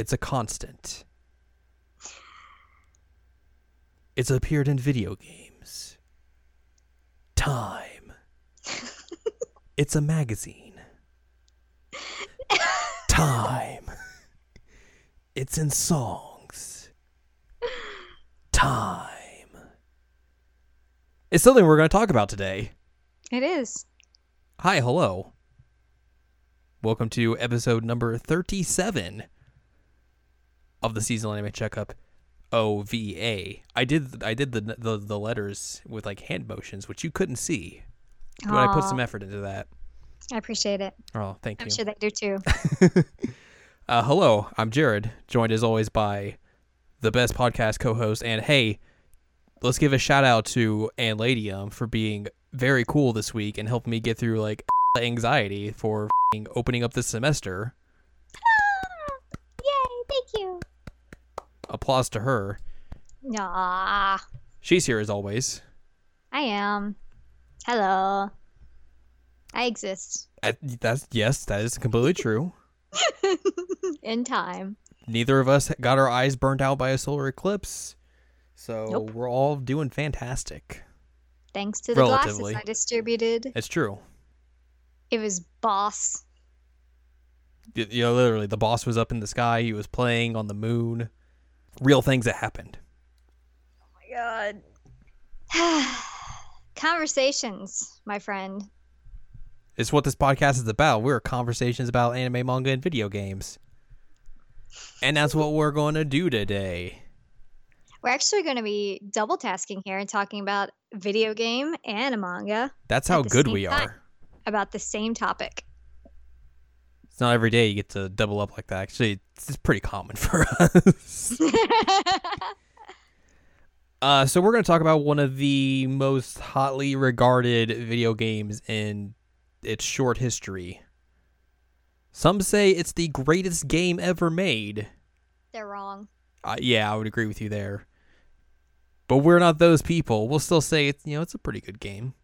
It's a constant. It's appeared in video games. Time. it's a magazine. Time. It's in songs. Time. It's something we're going to talk about today. It is. Hi, hello. Welcome to episode number 37 of the seasonal anime checkup OVA. I did I did the the, the letters with like hand motions, which you couldn't see. But I put some effort into that. I appreciate it. Oh, thank you. I'm sure they do too. Uh, hello, I'm Jared, joined as always by the best podcast co-host. And hey, let's give a shout out to Ann Ladium for being very cool this week and helping me get through like anxiety for opening up this semester. Yay! Thank you. Applause to her. Aw, She's here as always. I am. Hello. I exist Uh, that's yes, that is completely true. in time. Neither of us got our eyes burned out by a solar eclipse, so Nope. we're all doing fantastic. Thanks to the Relatively. glasses I distributed. It's true. It was boss. You know, literally, the boss was up in the sky. He was playing on the moon. Real things that happened. Oh my god. Conversations, my friend. It's what this podcast is about. We're conversations about anime, manga, and video games. And that's what we're going to do today. We're actually going to be double tasking here and talking about video game and a manga That's how good we time. are. about the same topic. It's not every day you get to double up like that. Actually, it's pretty common for us. Uh, so we're going to talk about one of the most hotly regarded video games in its short history. Some say it's the greatest game ever made. They're wrong. Uh, yeah, I would agree with you there. But we're not those people. We'll still say it's you know it's a pretty good game.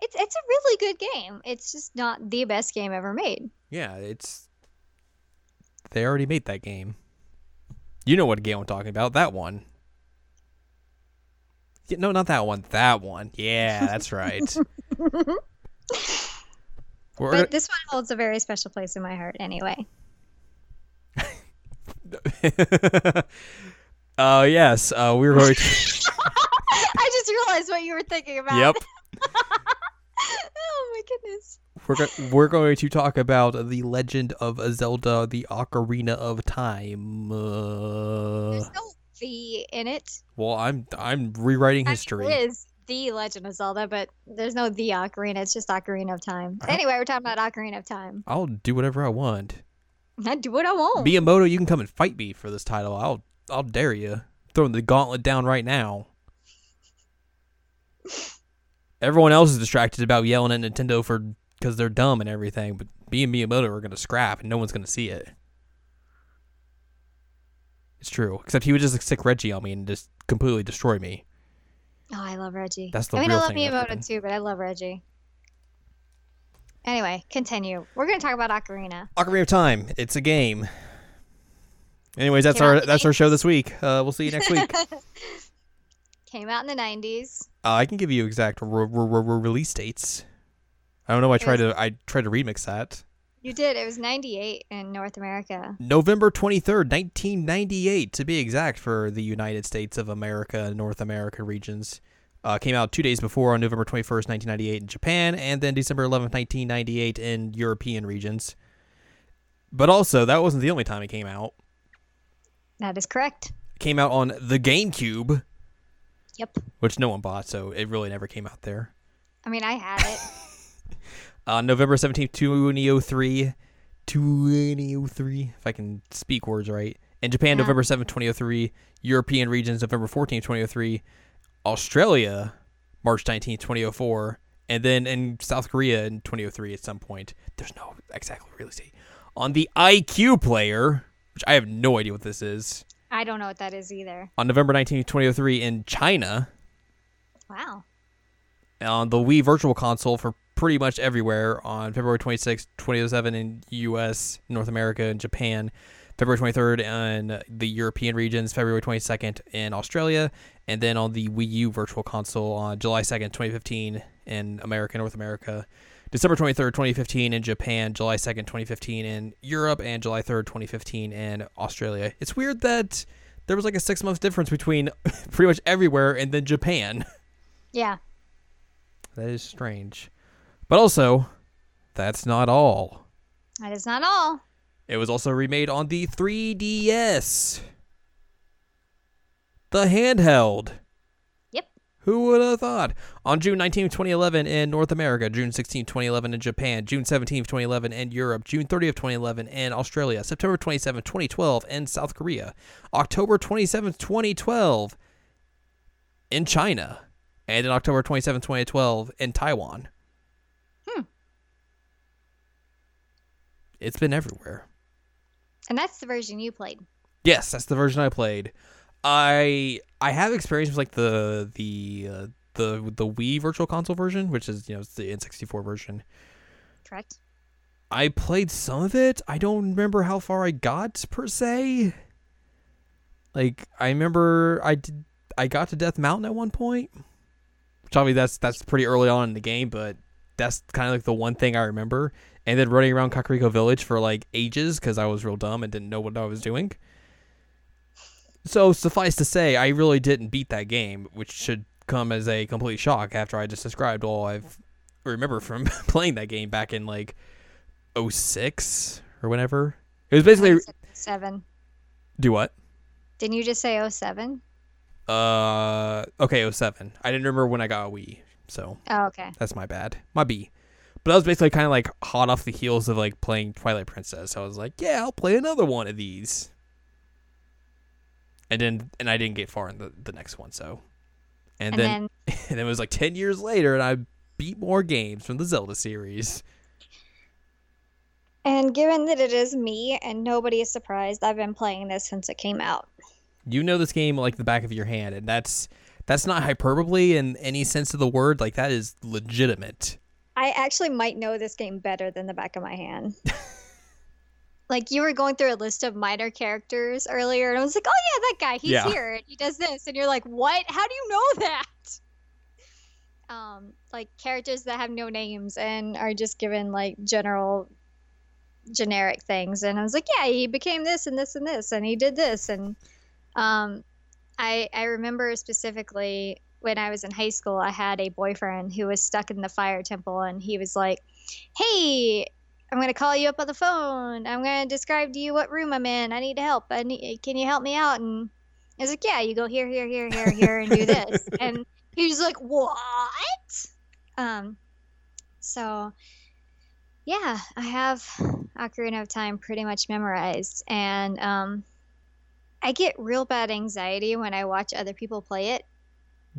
It's it's a really good game. It's just not the best game ever made. Yeah, it's they already made that game. You know what game I'm talking about? That one. Yeah, no, not that one. That one. Yeah, that's right. We're But this one holds a very special place in my heart anyway. uh yes, uh we were. going to I just realized what you were thinking about. Yep. oh my goodness. We're go- we're going to talk about the Legend of Zelda: The Ocarina of Time. Uh, There's no V in it. well, I'm I'm rewriting history. It is the Legend of Zelda, but there's no the Ocarina. It's just Ocarina of Time. Anyway, we're talking about Ocarina of Time. I'll do whatever I want. I do what I want. Miyamoto, you can come and fight me for this title. I'll I'll dare you. Throwing the gauntlet down right now. Everyone else is distracted about yelling at Nintendo for because they're dumb and everything, but me and Miyamoto are gonna scrap and no one's gonna see it. It's true. Except he would just like, stick Reggie on me and just completely destroy me. Oh, I love Reggie. That's the I mean, I love Miyamoto too, but I love Reggie. Anyway, continue. We're going to talk about Ocarina. Ocarina of Time. It's a game. Anyways, that's Came our that's our show this week. Uh, we'll see you next week. uh, Came out in the 90s. I can give you exact re- re- re- release dates. I don't know. I tried to I tried to remix that. You did. It was 98 in North America. November 23rd, 1998, to be exact, for the United States of America and North America regions. Uh, came out two days before on November 21st, 1998 in Japan, and then December 11th, 1998 in European regions. But also, that wasn't the only time it came out. That is correct. It came out on the GameCube, Yep. which no one bought, so it really never came out there. I mean, I had it. Uh, November 17th, 2003. 2003, if I can speak words right. In Japan, Yeah. November 7th, 2003. European regions, November 14th, 2003. Australia, March 19th, 2004. And then in South Korea in 2003 at some point. There's no exactly release date. On the iQue Player, which I have no idea what this is. I don't know what that is either. On November 19th, 2003 in China. Wow. On the Wii Virtual Console for pretty much everywhere on February 26, 2007 in U.S., North America, and Japan. February 23rd in the European regions, February 22nd in Australia, and then on the Wii U Virtual Console on July 2nd, 2015 in America, North America, December 23rd, 2015 in Japan, July 2nd, 2015 in Europe, and July 3rd, 2015 in Australia. It's weird that there was like a six month difference between pretty much everywhere and then Japan. Yeah. That is strange. But also, that's not all. That is not all. It was also remade on the 3DS. The handheld. Who would have thought? On June 19, 2011 in North America, June 16, 2011 in Japan, June 17, 2011 in Europe, June 30 2011 in Australia, September 27, 2012 in South Korea, October 27, 2012 in China, and in October 27, 2012 in Taiwan. Hmm. It's been everywhere. And that's the version you played. Yes, that's the version I played. I I have experience with like the the uh, the the Wii Virtual Console version, which is you know it's the N64 version. Correct. I played some of it. I don't remember how far I got per se. Like I remember I did I got to Death Mountain at one point. Which obviously that's that's pretty early on in the game, but that's kind of like the one thing I remember. And then running around Kakariko Village for like ages because I was real dumb and didn't know what I was doing. So suffice to say, I really didn't beat that game, which should come as a complete shock after I just described all I've remember from playing that game back in like 06 or whenever. It was basically seven. Do what? Didn't you just say 07? Uh, okay, 07. I didn't remember when I got a Wii, so Oh, okay. that's my bad. My B. But that was basically kind of like hot off the heels of like playing Twilight Princess. So I was like, yeah, I'll play another one of these. And then and I didn't get far in the, the next one, so and, And then, and then it was like ten years later and I beat more games from the Zelda series. And given that it is me and nobody is surprised, I've been playing this since it came out. You know this game like the back of your hand, and that's that's not hyperbole in any sense of the word. Like that is legitimate. I actually might know this game better than the back of my hand. like you were going through a list of minor characters earlier, and I was like, "Oh yeah, that guy. He's Yeah. here. And he does this." And you're like, "What? How do you know that?" Um, like characters that have no names and are just given like general, generic things. And I was like, "Yeah, he became this and this and this, and he did this." And um, I I remember specifically when I was in high school, I had a boyfriend who was stuck in the fire temple, and he was like, "Hey, I'm gonna call you up on the phone. I'm gonna describe to you what room I'm in. I need help. I need, can you help me out?" And I was like, "Yeah, you go here, here, here, here, here, and do this." and he was like, "What?" Um, so yeah, I have Ocarina of Time pretty much memorized, and um, I get real bad anxiety when I watch other people play it.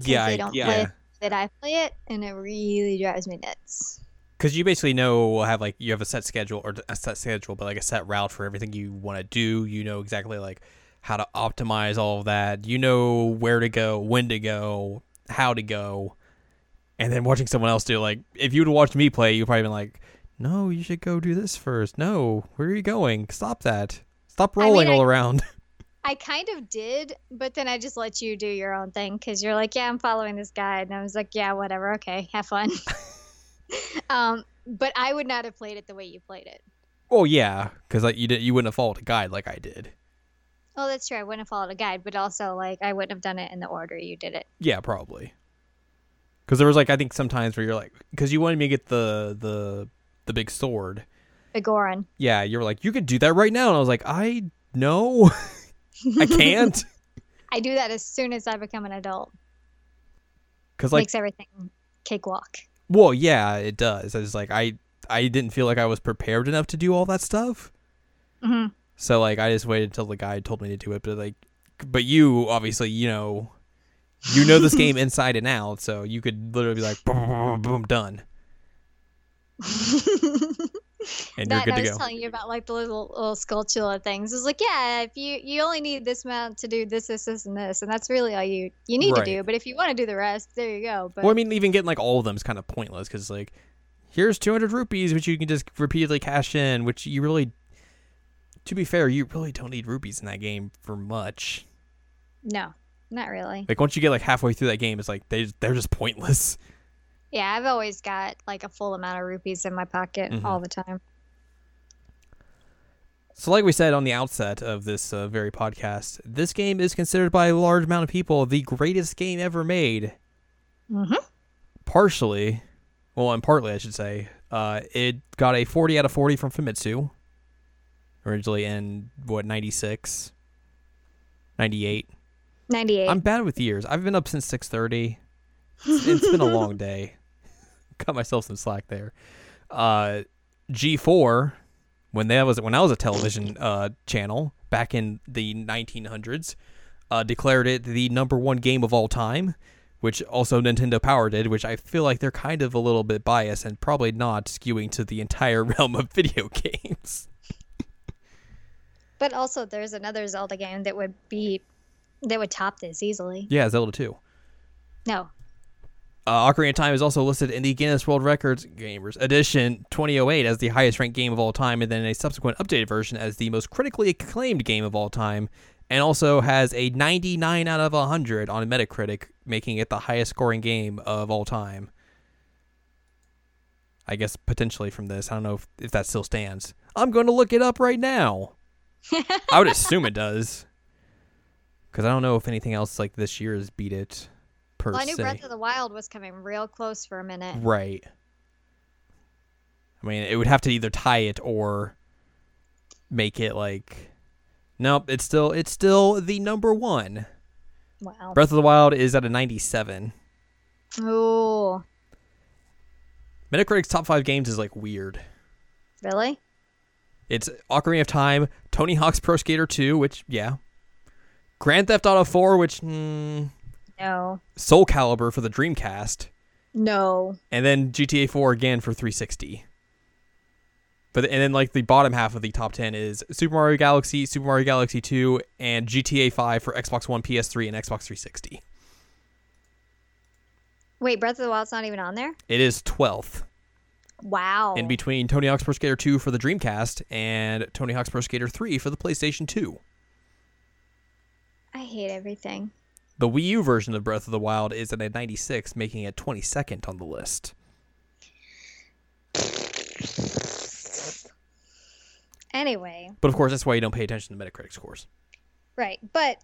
Yeah, they I- don't yeah. play it that I play it, and it really drives me nuts. Because you basically know have like you have a set schedule or a set schedule, but like a set route for everything you want to do. You know exactly like how to optimize all of that. You know where to go, when to go, how to go, and then watching someone else do like if you'd watched me play, you'd probably been like, "No, you should go do this first. No, where are you going? Stop that! Stop I mean, rolling all I- around." I kind of did, but then I just let you do your own thing because you're like, yeah, I'm following this guide, and I was like, yeah, whatever, okay, have fun. um, but I would not have played it the way you played it. oh yeah, because like you did, you wouldn't have followed a guide like I did. Well, that's true. I wouldn't have followed a guide, but also like I wouldn't have done it in the order you did it. Yeah, probably. Because there was like I think sometimes where you're like, because you wanted me to get the the the big sword. The Goron. Yeah, you were like, you could do that right now, and I was like, I no, I can't, I do that as soon as I become an adult. because like, Makes everything cakewalk. Well, yeah, it does. I was like, I I didn't feel like I was prepared enough to do all that stuff, hmm so like I just waited until the guy told me to do it. But like, but you obviously, you know, you know this game inside and out, so you could literally be like, boom, boom, boom, boom, done, and you're that good I was telling you about like the little little sculptural things. It was like, yeah, if you you only need this amount to do this, this, this, and this, and that's really all you you need Right. to do. But if you want to do the rest, there you go. But Well, I mean, even getting like all of them is kind of pointless because like here's 200 rupees, which you can just repeatedly cash in, which you really, to be fair, you really don't need rupees in that game for much. No, not really. Like once you get like halfway through that game, it's like they they're just pointless. Yeah, I've always got like a full amount of rupees in my pocket Mhm. all the time. So, like we said on the outset of this uh, very podcast, this game is considered by a large amount of people the greatest game ever made. Mm-hmm. Partially, well, and partly, I should say, uh, it got a 40 out of 40 from Famitsu. Originally in what 96, 98. 98. I'm bad with years. I've been up since 6:30. It's, it's been a long day. Cut myself some slack there. Uh, G4 when that was when I was a television uh, channel back in the 1900s, uh, declared it the number one game of all time, which also Nintendo Power did. Which I feel like they're kind of a little bit biased and probably not skewing to the entire realm of video games. but also, there's another Zelda game that would be that would top this easily. Yeah, Zelda 2. No, Uh, Ocarina of Time is also listed in the Guinness World Records Gamers Edition 2008 as the highest ranked game of all time, and then a subsequent updated version as the most critically acclaimed game of all time, and also has a 99 out of 100 on Metacritic, making it the highest scoring game of all time. I guess potentially from this. I don't know if, if that still stands. I'm going to look it up right now. I would assume it does. Because I don't know if anything else like this year has beat it per well, I knew se. Breath of the Wild was coming real close for a minute. Right. I mean, it would have to either tie it or make it like Nope, it's still it's still the number 1. Wow. Breath of the Wild is at a 97. Oh, Metacritic's top 5 games is like weird. really? It's Ocarina of Time, Tony Hawk's Pro Skater 2, which yeah. Grand Theft Auto 4, which mm, No. Soul Calibur for the Dreamcast, No. and then GTA 4 again for 360. But and then like the bottom half of the top 10 is Super Mario Galaxy, Super Mario Galaxy 2, and GTA 5 for Xbox One, PS3, and Xbox 360. Wait, Breath of the Wild's not even on there? It is 12th Wow. in between Tony Hawk's Pro Skater 2 for the Dreamcast and Tony Hawk's Pro Skater 3 for the PlayStation 2. I hate everything. The Wii U version of Breath of the Wild is at a 96, making it 22nd on the list. Anyway, But of course, that's why you don't pay attention to Metacritic scores. right. But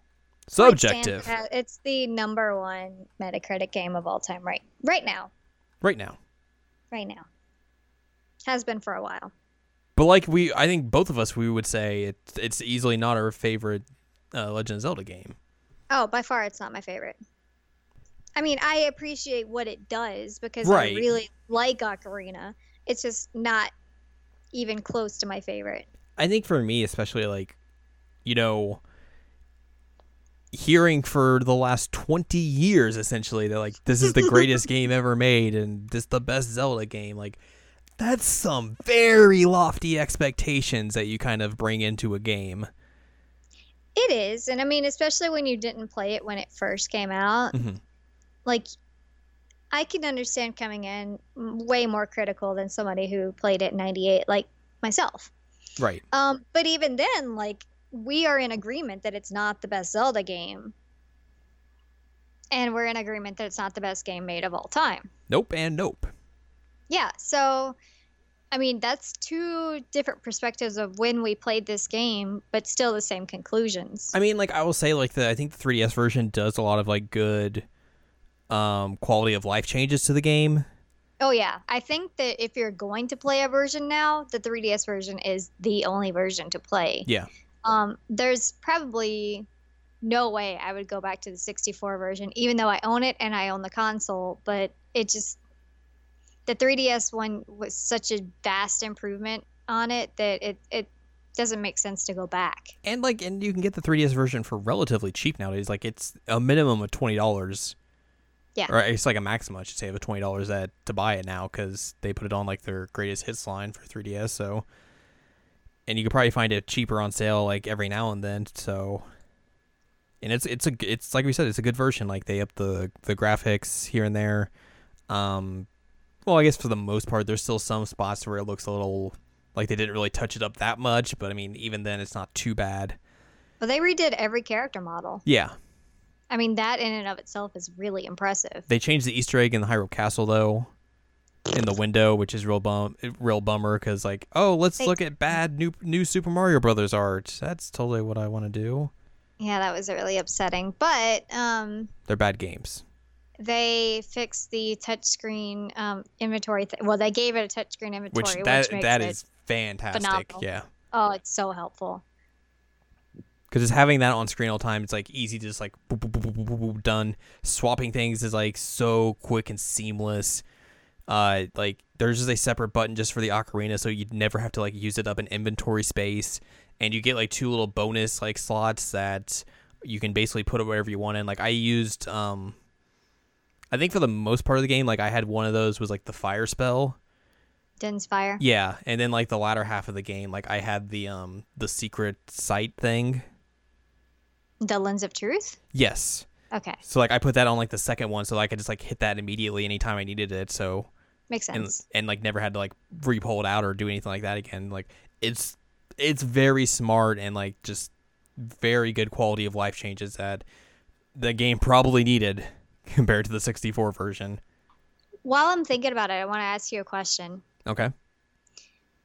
Subjective. It's the number one Metacritic game of all time, right? Right now. Right now. Right now. Has been for a while. But like we, I think both of us, we would say it's it's easily not our favorite uh, Legend of Zelda game. Oh, by far, it's not my favorite. I mean, I appreciate what it does because Right. I really like Ocarina. It's just not even close to my favorite. I think for me, especially like, you know, hearing for the last 20 years essentially that like this is the greatest game ever made and this the best Zelda game like that's some very lofty expectations that you kind of bring into a game. It is, and I mean, especially when you didn't play it when it first came out. Mhm. Like, I can understand coming in way more critical than somebody who played it in '98, like myself. Right. Um, but even then, like, we are in agreement that it's not the best Zelda game, and we're in agreement that it's not the best game made of all time. Nope and nope. Yeah, so I mean, that's two different perspectives of when we played this game, but still the same conclusions. I mean, like I will say, like the I think the 3DS version does a lot of like good um, quality of life changes to the game. Oh yeah, I think that if you're going to play a version now, the 3DS version is the only version to play. Yeah, Um, there's probably no way I would go back to the 64 version, even though I own it and I own the console. But it just the 3DS one was such a vast improvement on it that it it doesn't make sense to go back. and like and you can get the 3DS version for relatively cheap nowadays. Like it's a minimum of twenty dollars. Yeah. Or it's like a maximum, I should say, of twenty dollars that to buy it now because they put it on like their greatest hits line for 3DS. So, and you could probably find it cheaper on sale like every now and then. So, and it's it's a it's like we said, it's a good version. Like they up the the graphics here and there. Um, well, I guess for the most part, there's still some spots where it looks a little like they didn't really touch it up that much. But I mean, even then, it's not too bad. But they redid every character model. Yeah, I mean, that in and of itself is really impressive. they changed the Easter egg in the Hyrule Castle though, in the window, which is real bum, real bummer because like, oh, let's They- look at bad new new Super Mario Brothers art. That's totally what I want to do. Yeah, that was really upsetting. But um, They're bad games. They fixed the touchscreen um, inventory. Th- well, they gave it a touchscreen inventory, Which which, that makes that is fantastic. phenomenal. Yeah. Oh, it's so helpful. because just having that on screen all the time, it's like easy to just like boop, boop, boop, boop, boop, boop, done. Swapping things is like so quick and seamless. Uh, like there's just a separate button just for the ocarina, so you'd never have to like use it up in inventory space, and you get like two little bonus like slots that you can basically put it wherever you want in. Like I used, um, I think for the most part of the game, like I had one of those was like the fire spell. Din's fire. Yeah, and then like the latter half of the game, like I had the um the secret sight thing. The lens of truth. Yes. Okay, So like I put that on like the second one so like, I could just like hit that immediately anytime I needed it. So makes and sense. and like never had to like re-pull it out or do anything like that again. Like it's it's very smart and like just very good quality of life changes that the game probably needed compared to the 64 version. While I'm thinking about it, I want to ask you a question. Okay.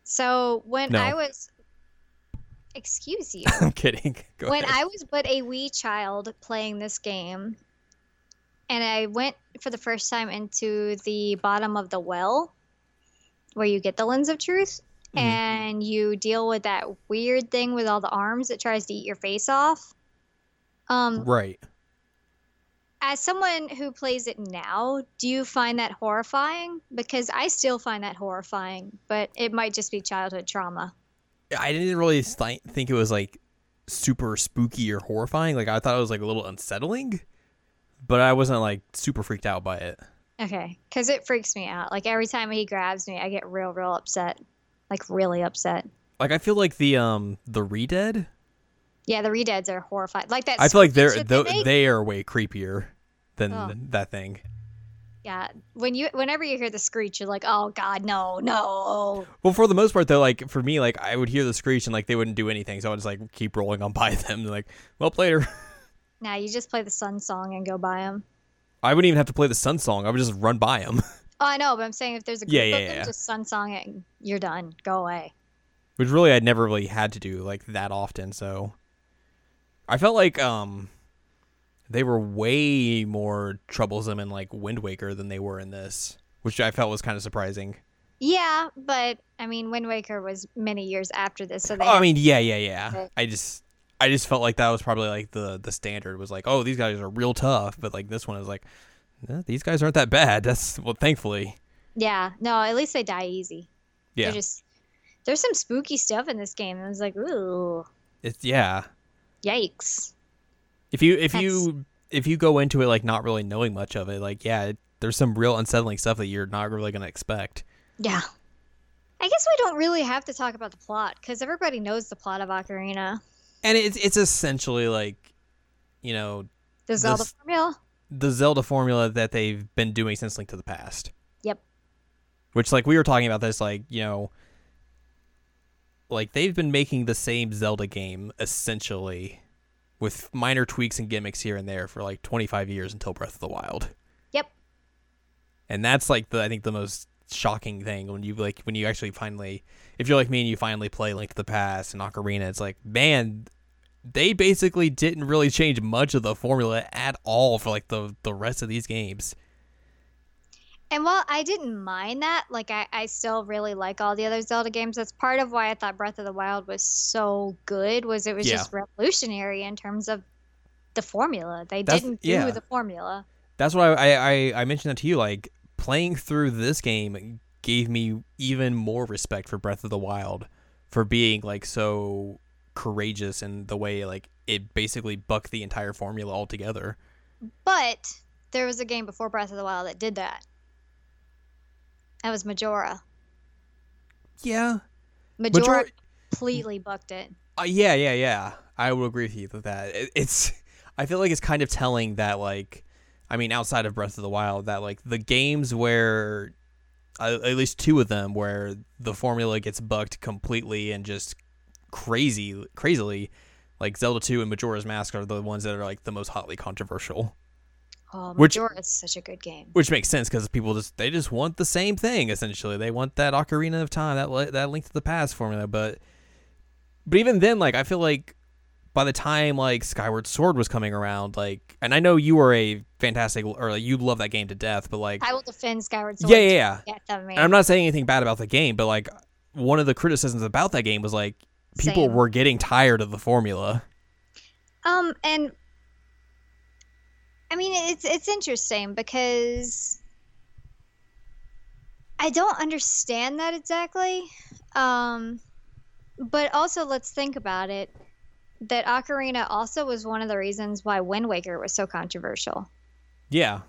So when No. I was, excuse you, I'm kidding. Go when ahead. I was but a wee child playing this game, and I went for the first time into the bottom of the well, where you get the lens of truth, Mhm. and you deal with that weird thing with all the arms that tries to eat your face off. Um, right. As someone who plays it now, do you find that horrifying? Because I still find that horrifying, but it might just be childhood trauma. I didn't really th- think it was like super spooky or horrifying. Like I thought it was like a little unsettling, but I wasn't like super freaked out by it. Okay, because it freaks me out. Like every time he grabs me, I get real, real upset. Like really upset. Like I feel like the um the Redead. Yeah, the redeads are horrified. Like that. I feel like they're th- they they are way creepier than Ugh. that thing. Yeah, when you whenever you hear the screech, you're like, oh god, no, no. Well, for the most part though, like for me, like I would hear the screech and like they wouldn't do anything, so I would just like keep rolling on by them. like, well, later. Nah, you just play the sun song and go by them. I wouldn't even have to play the Sun song. I would just run by them, Oh, I know, but I'm saying if there's a group Yeah, yeah, of them, yeah. just sun song it, and you're done. Go away. which really I'd never really had to do like that often. So I felt like um they were way more troublesome in like Wind Waker than they were in this, which I felt was kind of surprising. Yeah, but I mean, Wind Waker was many years after this, so they. Oh, I mean, yeah, yeah, yeah. I just, I just felt like that was probably like the the standard was like, oh, these guys are real tough, but like this one is like, eh, these guys aren't that bad. That's well, thankfully, yeah, no, at least they die easy. yeah, They're just there's some spooky stuff in this game. I was like, ooh, it's yeah. Yikes. If you if you if you go into it like not really knowing much of it, like yeah, it, there's some real unsettling stuff that you're not really gonna expect. Yeah. I guess we don't really have to talk about the plot because everybody knows the plot of Ocarina. And it's it's essentially like, you know, The Zelda This- formula. the Zelda formula that they've been doing since Link to the Past. Yep. Which, like, we were talking about this, like, you know, like they've been making the same Zelda game essentially with minor tweaks and gimmicks here and there for like 25 years until Breath of the Wild. Yep. And that's like the I think the most shocking thing when you like when you actually finally if you're like me and you finally play Link to the Past and Ocarina, it's like, man, they basically didn't really change much of the formula at all for like the the rest of these games. And while I didn't mind that, like I, I still really like all the other Zelda games. That's part of why I thought Breath of the Wild was so good. Was it was Yeah. just revolutionary in terms of the formula. They That's- didn't do yeah. the formula. That's why I, I I mentioned that to you. Like playing through this game gave me even more respect for Breath of the Wild for being like so courageous in the way like it basically bucked the entire formula altogether. But there was a game before Breath of the Wild that did that. That was Majora. Yeah. Majora Majora- completely bucked it. Uh, yeah, yeah, yeah. I would agree with you with that. It, it's I feel like it's kind of telling that like I mean outside of Breath of the Wild that like the games where uh, at least two of them where the formula gets bucked completely and just crazy, crazily. Like Zelda 2 and Majora's Mask are the ones that are like the most hotly controversial. Oh, Which- is such a good game. Which makes sense because people just they just want the same thing essentially. They want that Ocarina of Time, that that Link to the Past formula. But but even then, like I feel like by the time like Skyward Sword was coming around, like and I know you were a fantastic or like, you love that game to death, but like I will defend Skyward Sword. yeah, yeah, yeah. And I'm not saying anything bad about the game, but like one of the criticisms about that game was like people Same. were getting tired of the formula. Um, and I mean, it's it's interesting because I don't understand that exactly. Um, but also, let's think about it. That Ocarina also was one of the reasons why Wind Waker was so controversial Yeah,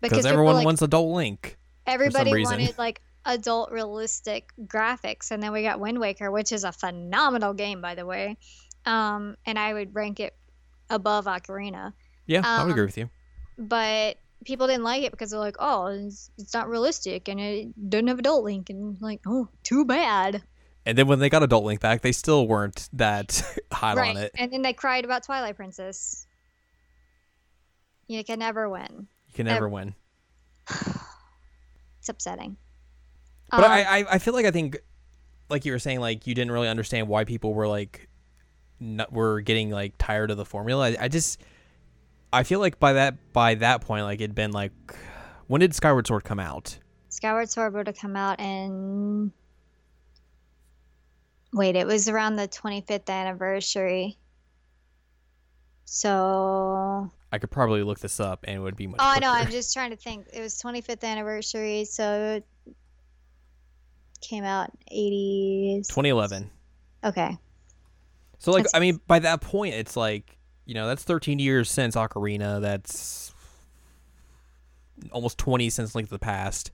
because everyone like, wants adult Link. everybody wanted like adult realistic graphics, and then we got Wind Waker, which is a phenomenal game, by the way. Um, and I would rank it above Ocarina. Yeah, I would Um, agree with you. But people didn't like it because they're like, oh, it's, it's not realistic and it doesn't have adult link, and like, oh, too bad. And then when they got Adult Link back, they still weren't that hot right. on it. And then they cried about Twilight Princess. You can never win. You can never win. It's upsetting. But Um, I, I, I feel like I think, like you were saying, like you didn't really understand why people were like, not, were getting like tired of the formula. I, I just, I feel like by that by that point, like it'd been like, when did Skyward Sword come out? Skyward Sword would have come out in. Wait, it was around the 25th anniversary. So I could probably look this up and it would be much. Oh, I know. I'm just trying to think. It was 25th anniversary, so it came out 80s. 2011. Okay. So like That's- I mean by that point it's like you know that's 13 years since Ocarina that's almost 20 since Link to the Past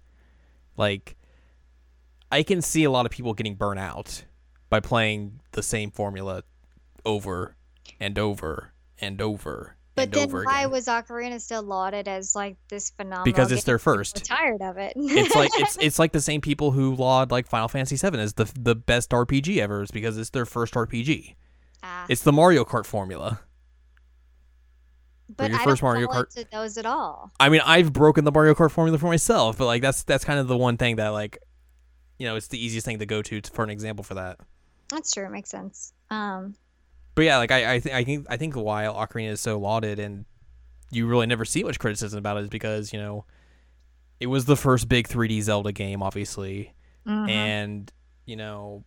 like I can see a lot of people getting burnt out by playing the same formula over and over and over But and then over why again was Ocarina still lauded as like this phenomenal? because it's game? their first tired of it. it's like it's it's like the same people who laud like Final Fantasy 7 as the the best RPG ever is because it's their first RPG Ah, it's the Mario Kart formula but your I first don't Mario Kart- into those at all. I mean, I've broken the Mario Kart formula for myself, but like that's that's kind of the one thing that like, you know, it's the easiest thing to go to for an example for that. That's true. It makes sense. Um, But yeah, like I I, th- I think I think why Ocarina is so lauded and you really never see much criticism about it is because you know, it was the first big 3D Zelda game, obviously, mhm. and you know,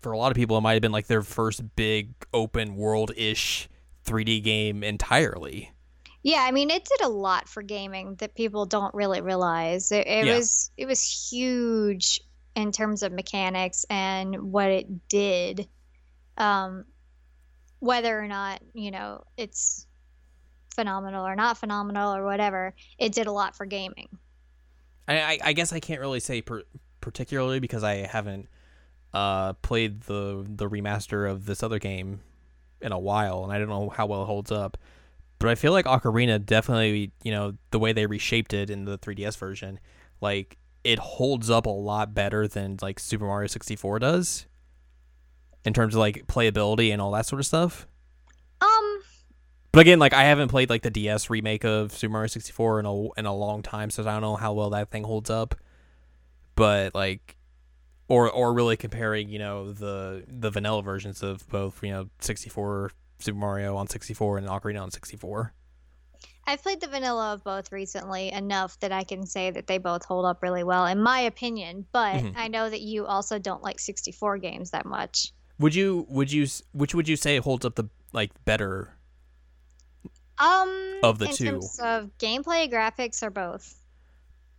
for a lot of people, it might have been like their first big open world ish 3D game entirely. Yeah, I mean, it did a lot for gaming that people don't really realize. It, it Yeah. was it was huge in terms of mechanics and what it did. Um, whether or not you know it's phenomenal or not phenomenal or whatever, it did a lot for gaming. I, I, I guess I can't really say per, particularly because I haven't uh, played the the remaster of this other game in a while, and I don't know how well it holds up. But I feel like Ocarina definitely, you know, the way they reshaped it in the 3DS version, like it holds up a lot better than like Super Mario 64 does in terms of like playability and all that sort of stuff. Um, But again, like I haven't played like the DS remake of Super Mario 64 in a in a long time, so I don't know how well that thing holds up. But like, or or really comparing, you know, the the vanilla versions of both, you know, 64 Super Mario on 64 and Ocarina on 64. I've played the vanilla of both recently enough that I can say that they both hold up really well, in my opinion. But Mhm. I know that you also don't like 64 games that much. Would you would you which would you say holds up the like better? Um, Of the in two. terms of gameplay, graphics, or both.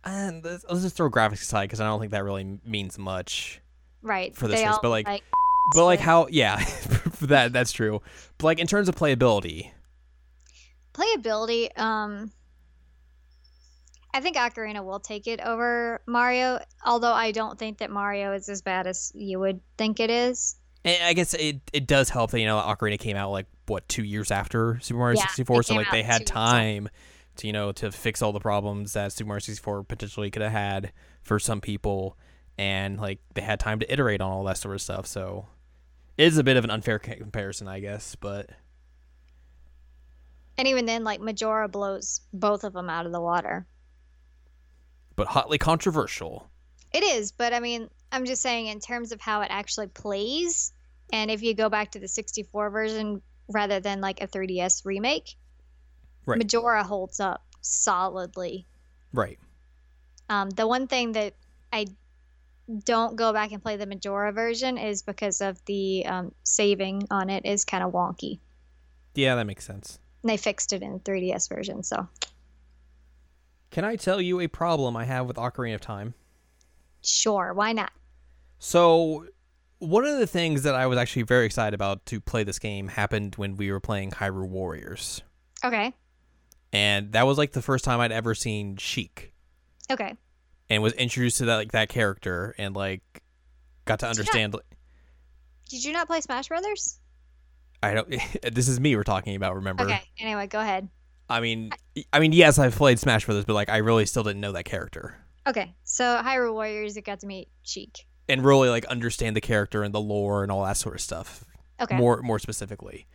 And let's, let's just throw graphics aside because I don't think that really means much. Right. For this they but, like, like But like how yeah, that that's true. But like in terms of playability, playability. Um, I think Ocarina will take it over Mario, although I don't think that Mario is as bad as you would think it is. And I guess it, it does help that you know Ocarina came out like what two years after Super Mario Yeah, 64, so like they had time to you know to fix all the problems that Super Mario 64 potentially could have had for some people, and like they had time to iterate on all that sort of stuff. So it is a bit of an unfair comparison, I guess, but. And even then, like Majora blows both of them out of the water. But hotly controversial. It is, but I mean, I'm just saying in terms of how it actually plays, and if you go back to the 64 version rather than like a 3DS remake, Right. Majora holds up solidly. Right. Um, the one thing that I don't go back and play the Majora version is because of the um, saving on it is kind of wonky. Yeah, that makes sense. And they fixed it in the 3DS version, so Can I tell you a problem I have with Ocarina of Time? sure, why not? So, one of the things that I was actually very excited about to play this game happened when we were playing Hyrule Warriors. Okay, And that was like the first time I'd ever seen Sheik okay. and was introduced to that like that character and like got to Did you not- understand Did you not play Smash Brothers? I don't this is me we're talking about, remember? Okay, anyway, go ahead. I mean I mean yes, I've played Smash Brothers, but like I really still didn't know that character. Okay, so Hyrule Warriors, it got to meet Sheik. And really like understand the character and the lore and all that sort of stuff. Okay. more more specifically.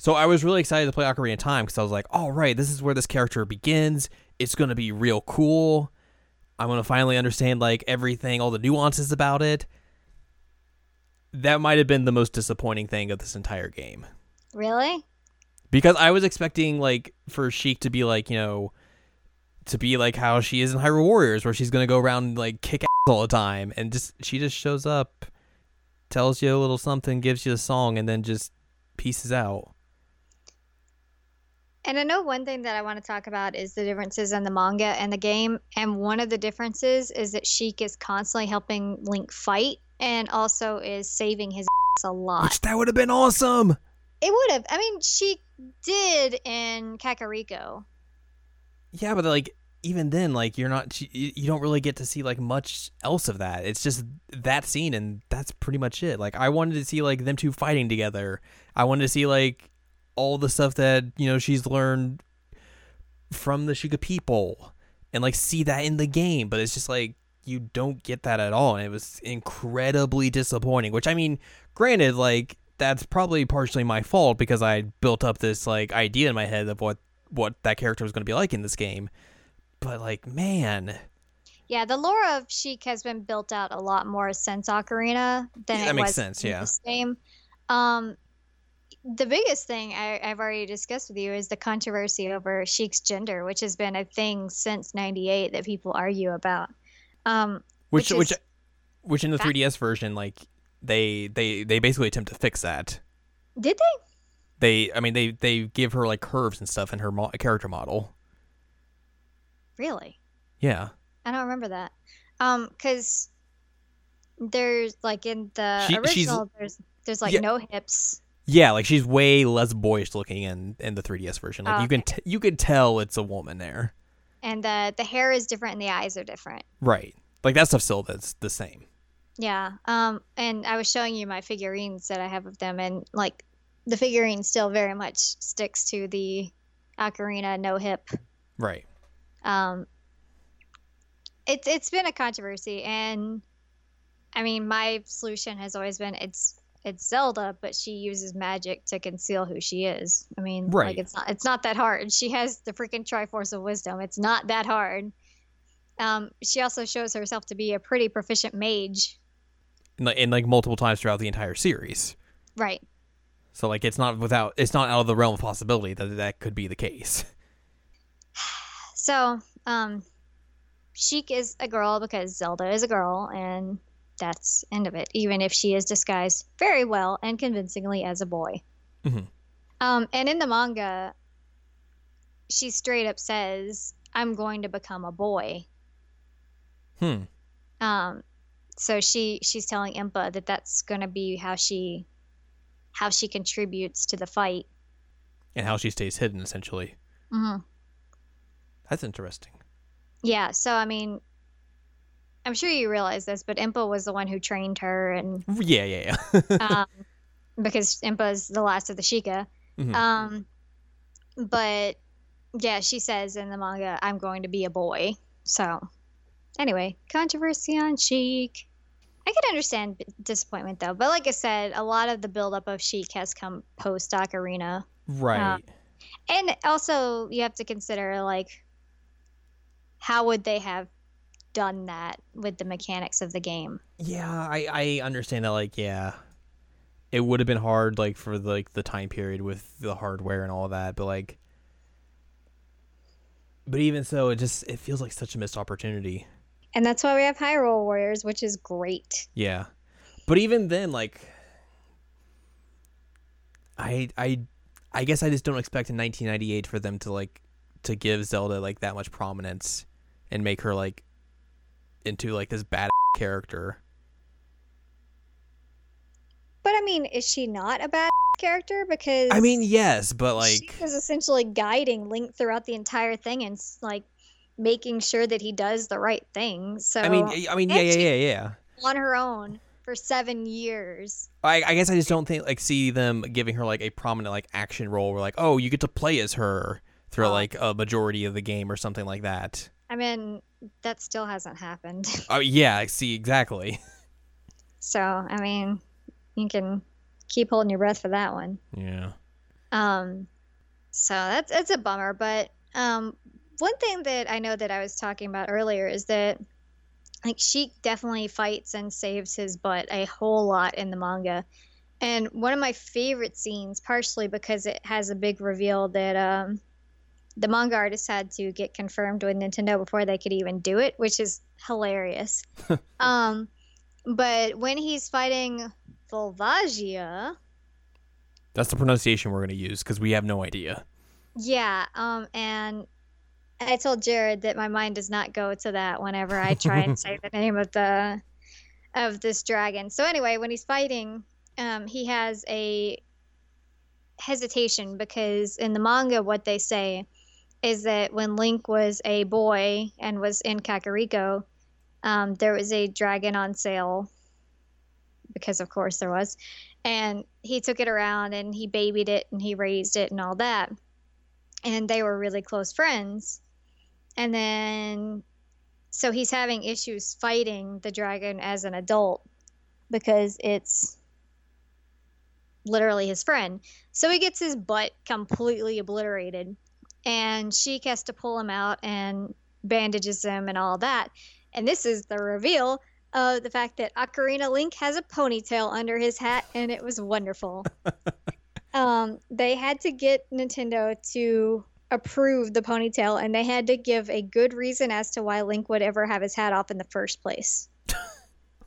So I was really excited to play Ocarina of Time because I was like, all right, this is where this character begins. It's gonna be real cool. I'm gonna finally understand like everything, all the nuances about it. That might have been the most disappointing thing of this entire game Really? because I was expecting like for Sheik to be like you know to be like how she is in Hyrule Warriors, where she's gonna go around and, like kick ass all the time, and just she just shows up, tells you a little something, gives you a song, and then just pieces out. And I know one thing that I want to talk about is the differences in the manga and the game. And one of the differences is that Sheik is constantly helping Link fight and also is saving his ass a lot. Which that would have been awesome. It would have. I mean, she did in Kakariko. Yeah, but like even then, like you're not, you you don't really get to see like much else of that. It's just that scene, and that's pretty much it. Like I wanted to see like them two fighting together. I wanted to see like all the stuff that you know she's learned from the Sheikah people, and like see that in the game. But it's just like you don't get that at all, and it was incredibly disappointing. Which I mean, granted, like that's probably partially my fault because I built up this like idea in my head of what what that character was going to be like in this game. But like, man, Yeah, the lore of Sheik has been built out a lot more since Ocarina than Yeah, it that makes was sense, in yeah. this game. Um, the biggest thing I, I've already discussed with you is the controversy over Sheik's gender, which has been a thing since '98 that people argue about. Um, which Which which which in the fa- 3DS version, like they they they basically attempt to fix that. did they? They, I mean, they they give her like curves and stuff in her mo- character model. Really? Yeah, I don't remember that. Um, because there's like in the She- original, there's there's like Yeah. no hips. Yeah, like she's way less boyish looking in in the 3DS version. Like Oh, you can t- you can tell it's a woman there, and the the hair is different and the eyes are different. right? Like that stuff still that's the same. Yeah. Um, and I was showing you my figurines that I have of them, and like the figurine still very much sticks to the ocarina no hip. Right. Um, it's it's been a controversy, and I mean, my solution has always been it's it's Zelda, but she uses magic to conceal who she is. I mean, Right. like it's not it's not that hard. She has the freaking Triforce of Wisdom. It's not that hard. Um, she also shows herself to be a pretty proficient mage. And, like- and like multiple times throughout the entire series. Right. So like it's not without it's not out of the realm of possibility that that could be the case. So, um, Sheik is a girl because Zelda is a girl, and that's end of it. Even if she is disguised very well and convincingly as a boy. Mhm. Um, and in the manga, she straight up says, "I'm going to become a boy." Hmm. Um, so she she's telling Impa that that's going to be how she how she contributes to the fight. And how she stays hidden essentially. hmm That's interesting. Yeah. So I mean. I'm sure you realize this, but Impa was the one who trained her, and Yeah, yeah, yeah. um, because Impa's the last of the Sheikah. Mhm. Um, but yeah, she says in the manga, "I'm going to be a boy." So, anyway, controversy on Sheik. I can understand disappointment though, but like I said, a lot of the buildup of Sheik has come post Ocarina, Right. and also you have to consider like how would they have done that with the mechanics of the game? Yeah, I I understand that. Like, yeah, it would have been hard, like for like the time period with the hardware and all that. But like, but even so, it just it feels like such a missed opportunity. And that's why we have Hyrule Warriors, which is great. Yeah, but even then, like, I I I guess I just don't expect in 1998 for them to like to give Zelda like that much prominence and make her like into like this bad character. But I mean, is she not a bad character? Because I mean, yes, but like she was essentially guiding Link throughout the entire thing and like making sure that he does the right thing. So I mean, I mean, yeah, yeah, yeah, yeah. on her own for seven years. I, I guess I just don't think like see them giving her like a prominent like action role where like oh you get to play as her through Oh. like a majority of the game or something like that. I mean, that still hasn't happened. Oh yeah, I see exactly. so I mean, you can keep holding your breath for that one. Yeah. Um, so that's it's a bummer. But um, one thing that I know that I was talking about earlier is that like Sheik definitely fights and saves his butt a whole lot in the manga. And one of my favorite scenes, partially because it has a big reveal that um, the manga artist had to get confirmed with Nintendo before they could even do it, which is hilarious. um, but when he's fighting Volvagia, That's the pronunciation we're gonna use because we have no idea. Yeah, um, and I told Jared that my mind does not go to that whenever I try and say the name of the of this dragon. So anyway, when he's fighting, um, he has a hesitation because in the manga, what they say is that when Link was a boy and was in Kakariko, um, there was a dragon on sale because of course there was, and he took it around and he babied it and he raised it and all that and they were really close friends. And then, so he's having issues fighting the dragon as an adult because it's literally his friend. So he gets his butt completely obliterated, and Sheik has to pull him out and bandages him and all that. And this is the reveal of the fact that Ocarina Link has a ponytail under his hat, and it was wonderful um, they had to get Nintendo to approve the ponytail, and they had to give a good reason as to why Link would ever have his hat off in the first place.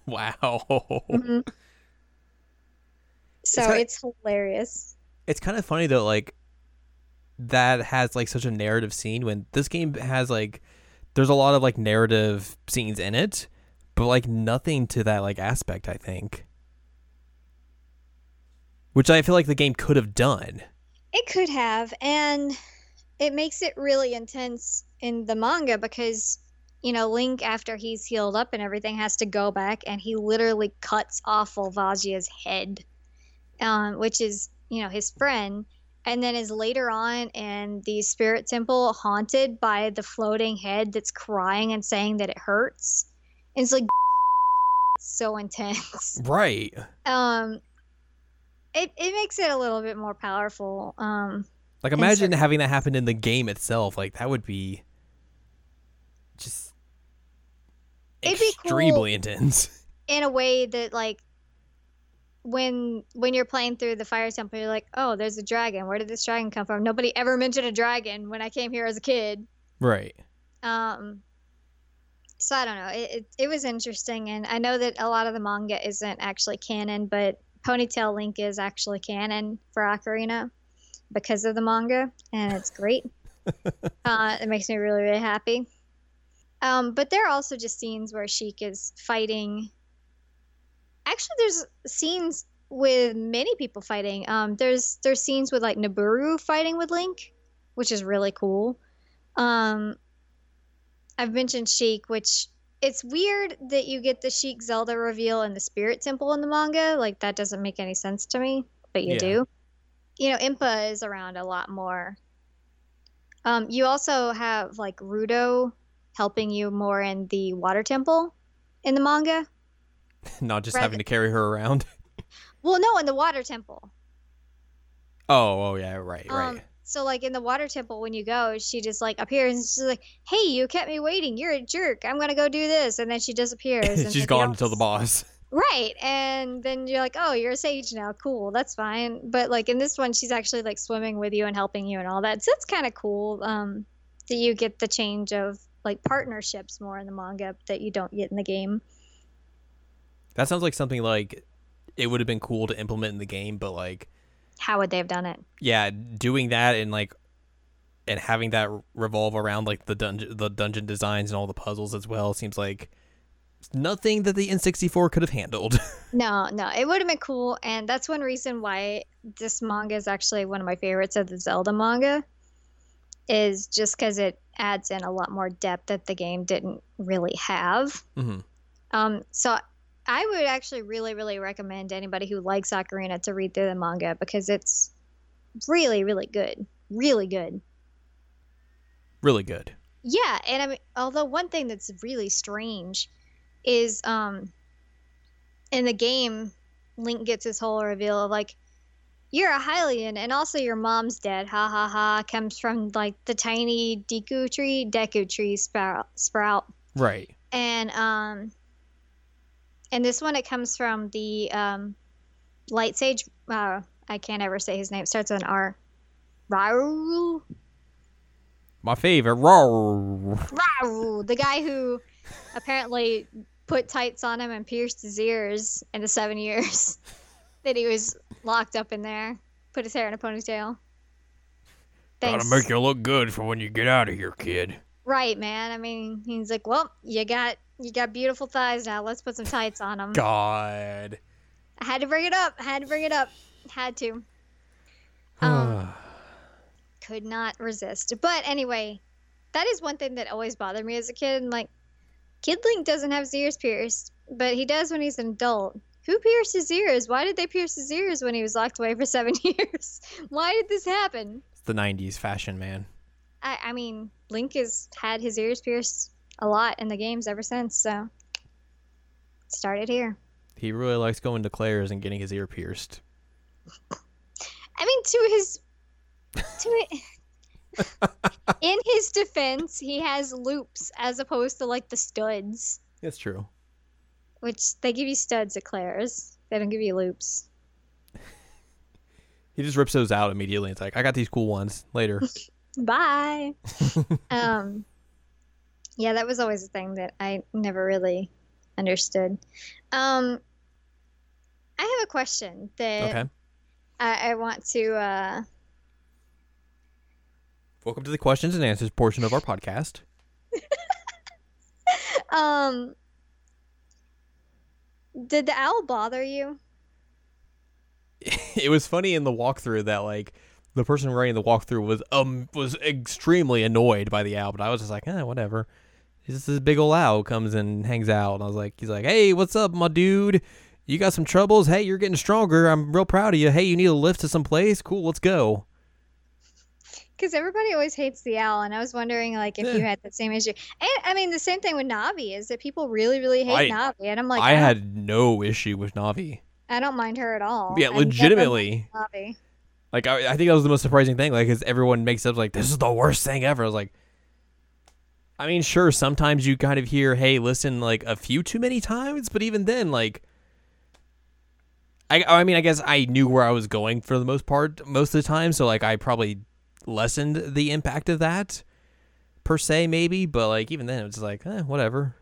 Wow. Mhm. So it's hilarious. it's kind of funny though, like that has like such a narrative scene when this game has like there's a lot of like narrative scenes in it, but like nothing to that like aspect. I think, which I feel like the game could have done. It could have, and it makes it really intense in the manga because you know Link, after he's healed up and everything, has to go back and he literally cuts off Volvagia's head, um, which is you know his friend, and then is later on in the spirit temple haunted by the floating head that's crying and saying that it hurts. And it's like so intense Right. um it, it makes it a little bit more powerful um Like imagine certain- having that happen in the game itself. Like that would be just It'd be cool. extremely intense. in a way that like when when you're playing through the fire temple you're like oh there's a dragon. Where did this dragon come from? Nobody ever mentioned a dragon when i came here as a kid. Right. um so i don't know. It, it, it was interesting and i know that a lot of the manga isn't actually canon but ponytail link is actually canon for ocarina because of the manga and it's great. Uh, it makes me really really happy. Um, but there are also just scenes where sheik is fighting actually there's scenes with many people fighting um, there's there's scenes with like Nabooru fighting with link which is really cool um, I've mentioned Sheik, which it's weird that you get the Sheik Zelda reveal in the Spirit Temple in the manga. Like that doesn't make any sense to me, but you Yeah. do. You know, Impa is around a lot more. Um, you also have like Ruto helping you more in the water temple in the manga. Not just Rather- having to carry her around. Well, no, in the water temple. Oh, oh yeah, right, right. Um, so like in the water temple, when you go, she just like appears and she's like, "Hey, you kept me waiting. You're a jerk. I'm gonna go do this," and then she disappears. and She's gone until the boss. Right. And then you're like, oh, you're a sage now. Cool. That's fine. But like in this one, she's actually like swimming with you and helping you and all that. So it's kind of cool um, that you get the change of like partnerships more in the manga that you don't get in the game. That sounds like something like it would have been cool to implement in the game, but like How would they have done it? yeah, doing that and like and having that revolve around like the dungeon the dungeon designs and all the puzzles as well seems like nothing that the N64 could have handled. No, no, it would have been cool. And that's one reason why this manga is actually one of my favorites of the Zelda manga, is just because it adds in a lot more depth that the game didn't really have. hmm Um, so I would actually really, really recommend anybody who likes Ocarina to read through the manga because it's really, really good. Really good. Really good. Yeah, and I mean, although one thing that's really strange is um, in the game, Link gets his whole reveal of like, you're a Hylian, and also your mom's dead. Ha ha ha. Comes from like the tiny Deku tree, Deku tree sprout. sprout. Right. and um and this one it comes from the um light sage uh i can't ever say his name starts with an r Raul? My favorite. Roar. Raul, the guy who apparently put tights on him and pierced his ears in the seven years that he was locked up in there put his hair in a ponytail Thanks. Gotta make you look good for when you get out of here, kid. Right man i mean he's like well you got you got beautiful thighs now let's put some tights on them God. I had to bring it up. I Had to bring it up. Had to. Um, could not resist. But anyway, that is one thing that always bothered me as a kid. And like, Kid Link doesn't have his ears pierced, but he does when he's an adult. Who pierced his ears? Why did they pierce his ears when he was locked away for seven years? Why did this happen? it's the 90s fashion, man. I, I mean, Link has had his ears pierced a lot in the games ever since, so started here. He really likes going to Claire's and getting his ear pierced. I mean, to his, to it, in his defense, he has loops as opposed to like the studs, That's true. which they give you studs at Claire's. They don't give you loops. He just rips those out immediately. It's like, I got these cool ones later. Bye. um, yeah, that was always a thing that I never really understood. Um, I have a question that okay. I, I want to. Uh, Welcome to the questions and answers portion of our podcast. um, did the owl bother you? it was funny in the walkthrough that like the person writing the walkthrough was um was extremely annoyed by the owl, but I was just like, eh, whatever. Just this big old owl comes and hangs out, and I was like, he's like, hey, what's up, my dude? You got some troubles? Hey, you're getting stronger. I'm real proud of you. Hey, you need a lift to some place? Cool, let's go. Because everybody always hates the owl, and I was wondering like if Yeah. you had the same issue. And I mean, the same thing with Navi is that people really, really hate I- Navi, and I'm like, I don't- had no issue with Navi. I don't mind her at all. Yeah, I legitimately. Navi. Like I, I think that was the most surprising thing. Like, cause everyone makes up like this is the worst thing ever. I was like, I mean, sure, sometimes you kind of hear, hey, listen, like a few too many times, but even then, like, I, I mean, I guess I knew where I was going for the most part, most of the time. So like, I probably lessened the impact of that per se, maybe. But like, even then, it was like, eh, whatever.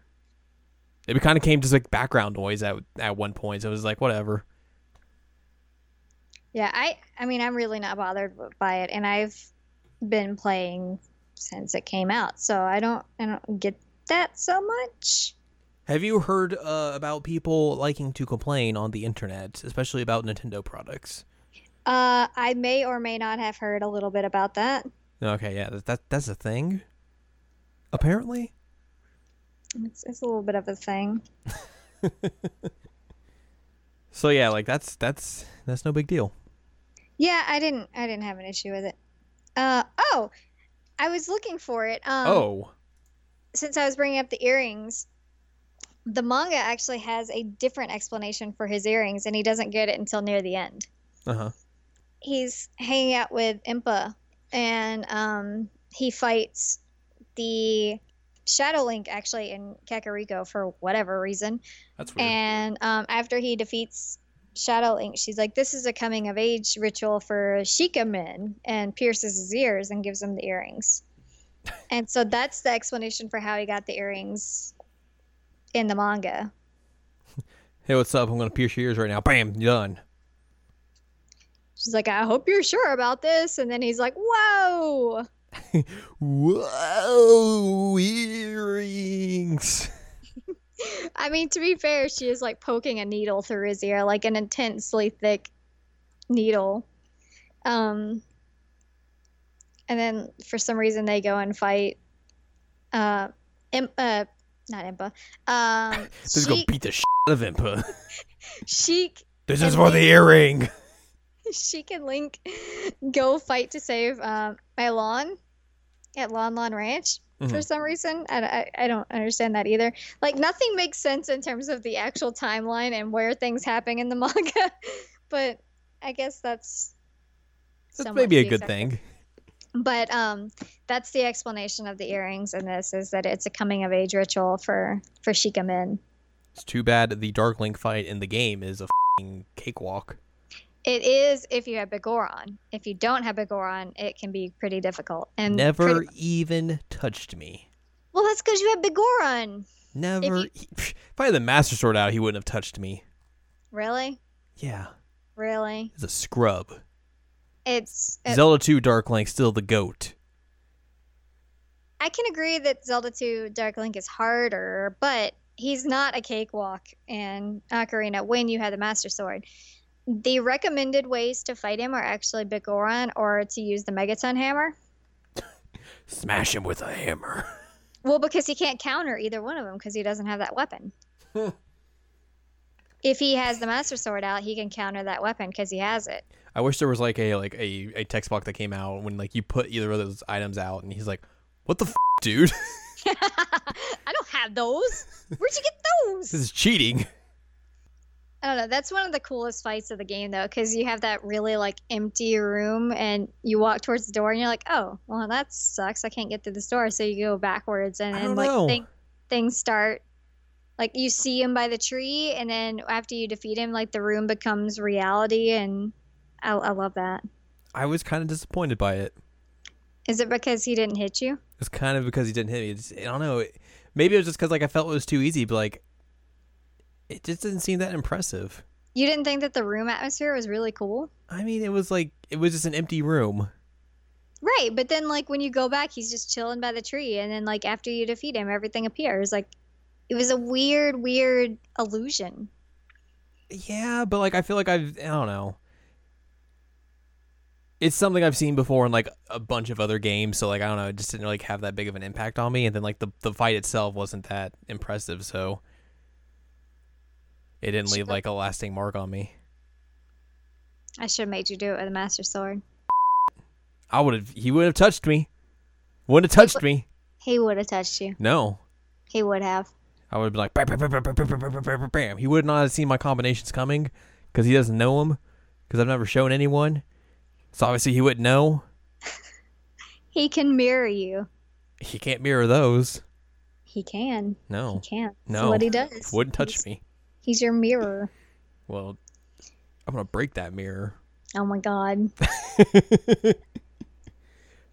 It kind of came just like background noise at at one point. So it was like, whatever. Yeah, I I mean I'm really not bothered by it, and I've been playing since it came out, so I don't I don't get that so much. Have you heard uh, about people liking to complain on the internet, especially about Nintendo products? Uh, I may or may not have heard a little bit about that. Okay, yeah, that, that that's a thing. Apparently, It's, it's a little bit of a thing. so yeah, like that's that's that's no big deal. Yeah, I didn't I didn't have an issue with it. Uh oh, I was looking for it. Um, oh, since I was bringing up the earrings, the manga actually has a different explanation for his earrings, and he doesn't get it until near the end. uh huh. He's hanging out with Impa, and um, he fights the Shadow Link actually in Kakariko for whatever reason. That's weird. And um, after he defeats Shadow Link, she's like, "This is a coming of age ritual for Sheikah men," and pierces his ears and gives him the earrings. and so that's the explanation for how he got the earrings in the manga. hey, what's up? I'm gonna pierce your ears right now. Bam, done. She's like, "I hope you're sure about this," and then he's like, "Whoa!" Whoa, earrings. I mean, to be fair, she is like poking a needle through his ear, like an intensely thick needle. Um, and then for some reason they go and fight. Uh, Imp, uh not Impa. Um, Just go Sheik, beat the shit out of Impa. Sheik, This is for the earring. Sheik and Link go fight to save um, Malon at Lon Lon Ranch for Mhm. some reason. I, I, I don't understand that either. Like, nothing makes sense in terms of the actual timeline and where things happen in the manga. but I guess that's. That's maybe a good thing. But um, that's the explanation of the earrings in this is that it's a coming of age ritual for for Sheikah men. It's too bad the Dark Link fight in the game is a fing cakewalk. It is if you have Biggoron. If you don't have Biggoron, it can be pretty difficult. And Never pretty- even touched me. well, that's because you have Biggoron. Never. you- if I had the Master Sword out, he wouldn't have touched me. Really, Yeah, really. he's a scrub. It's. It, Zelda 2 Dark Link still the goat. I can agree that Zelda 2 Dark Link is harder, but he's not a cakewalk in Ocarina when you have the Master Sword. The recommended ways to fight him are actually Biggoron or to use the Megaton Hammer. Smash him with a hammer. Well, because he can't counter either one of them because he doesn't have that weapon. if he has the Master Sword out, he can counter that weapon because he has it. I wish there was like a like a, a text box that came out when like you put either of those items out and he's like, "What the f- dude? I don't have those. Where'd you get those? this is cheating." I don't know. That's one of the coolest fights of the game, though, because you have that really like empty room, and you walk towards the door, and you're like, "Oh, well, that sucks. I can't get through this door." So you go backwards, and then like thing, things start. Like you see him by the tree, and then after you defeat him, like the room becomes reality, and I, I love that. I was kind of disappointed by it. Is it because he didn't hit you? It's kind of because he didn't hit me. It's, I don't know. Maybe it was just because like I felt it was too easy, but like it just didn't seem that impressive. You didn't think that the room atmosphere was really cool? I mean, it was like it was just an empty room. Right, but then like when you go back, he's just chilling by the tree, and then like after you defeat him, everything appears. Like it was a weird, weird illusion. Yeah, but like I feel like I've I don't know. It's something I've seen before in like a bunch of other games, so like I don't know, it just didn't like have that big of an impact on me. And then like the the fight itself wasn't that impressive, so it didn't leave like a lasting mark on me. I should have made you do it with a master sword. I would have. He would have touched me. Wouldn't have touched me. He would have touched you. No. He would have. I would have been like, bam, bam, bam, bam, He would not have seen my combinations coming because he doesn't know them because I've never shown anyone. So obviously he wouldn't know. he can mirror you. He can't mirror those. He can. No. He can't. No. That's what he does. Wouldn't touch He's... me. He's your mirror. Well, I'm gonna break that mirror. Oh my god.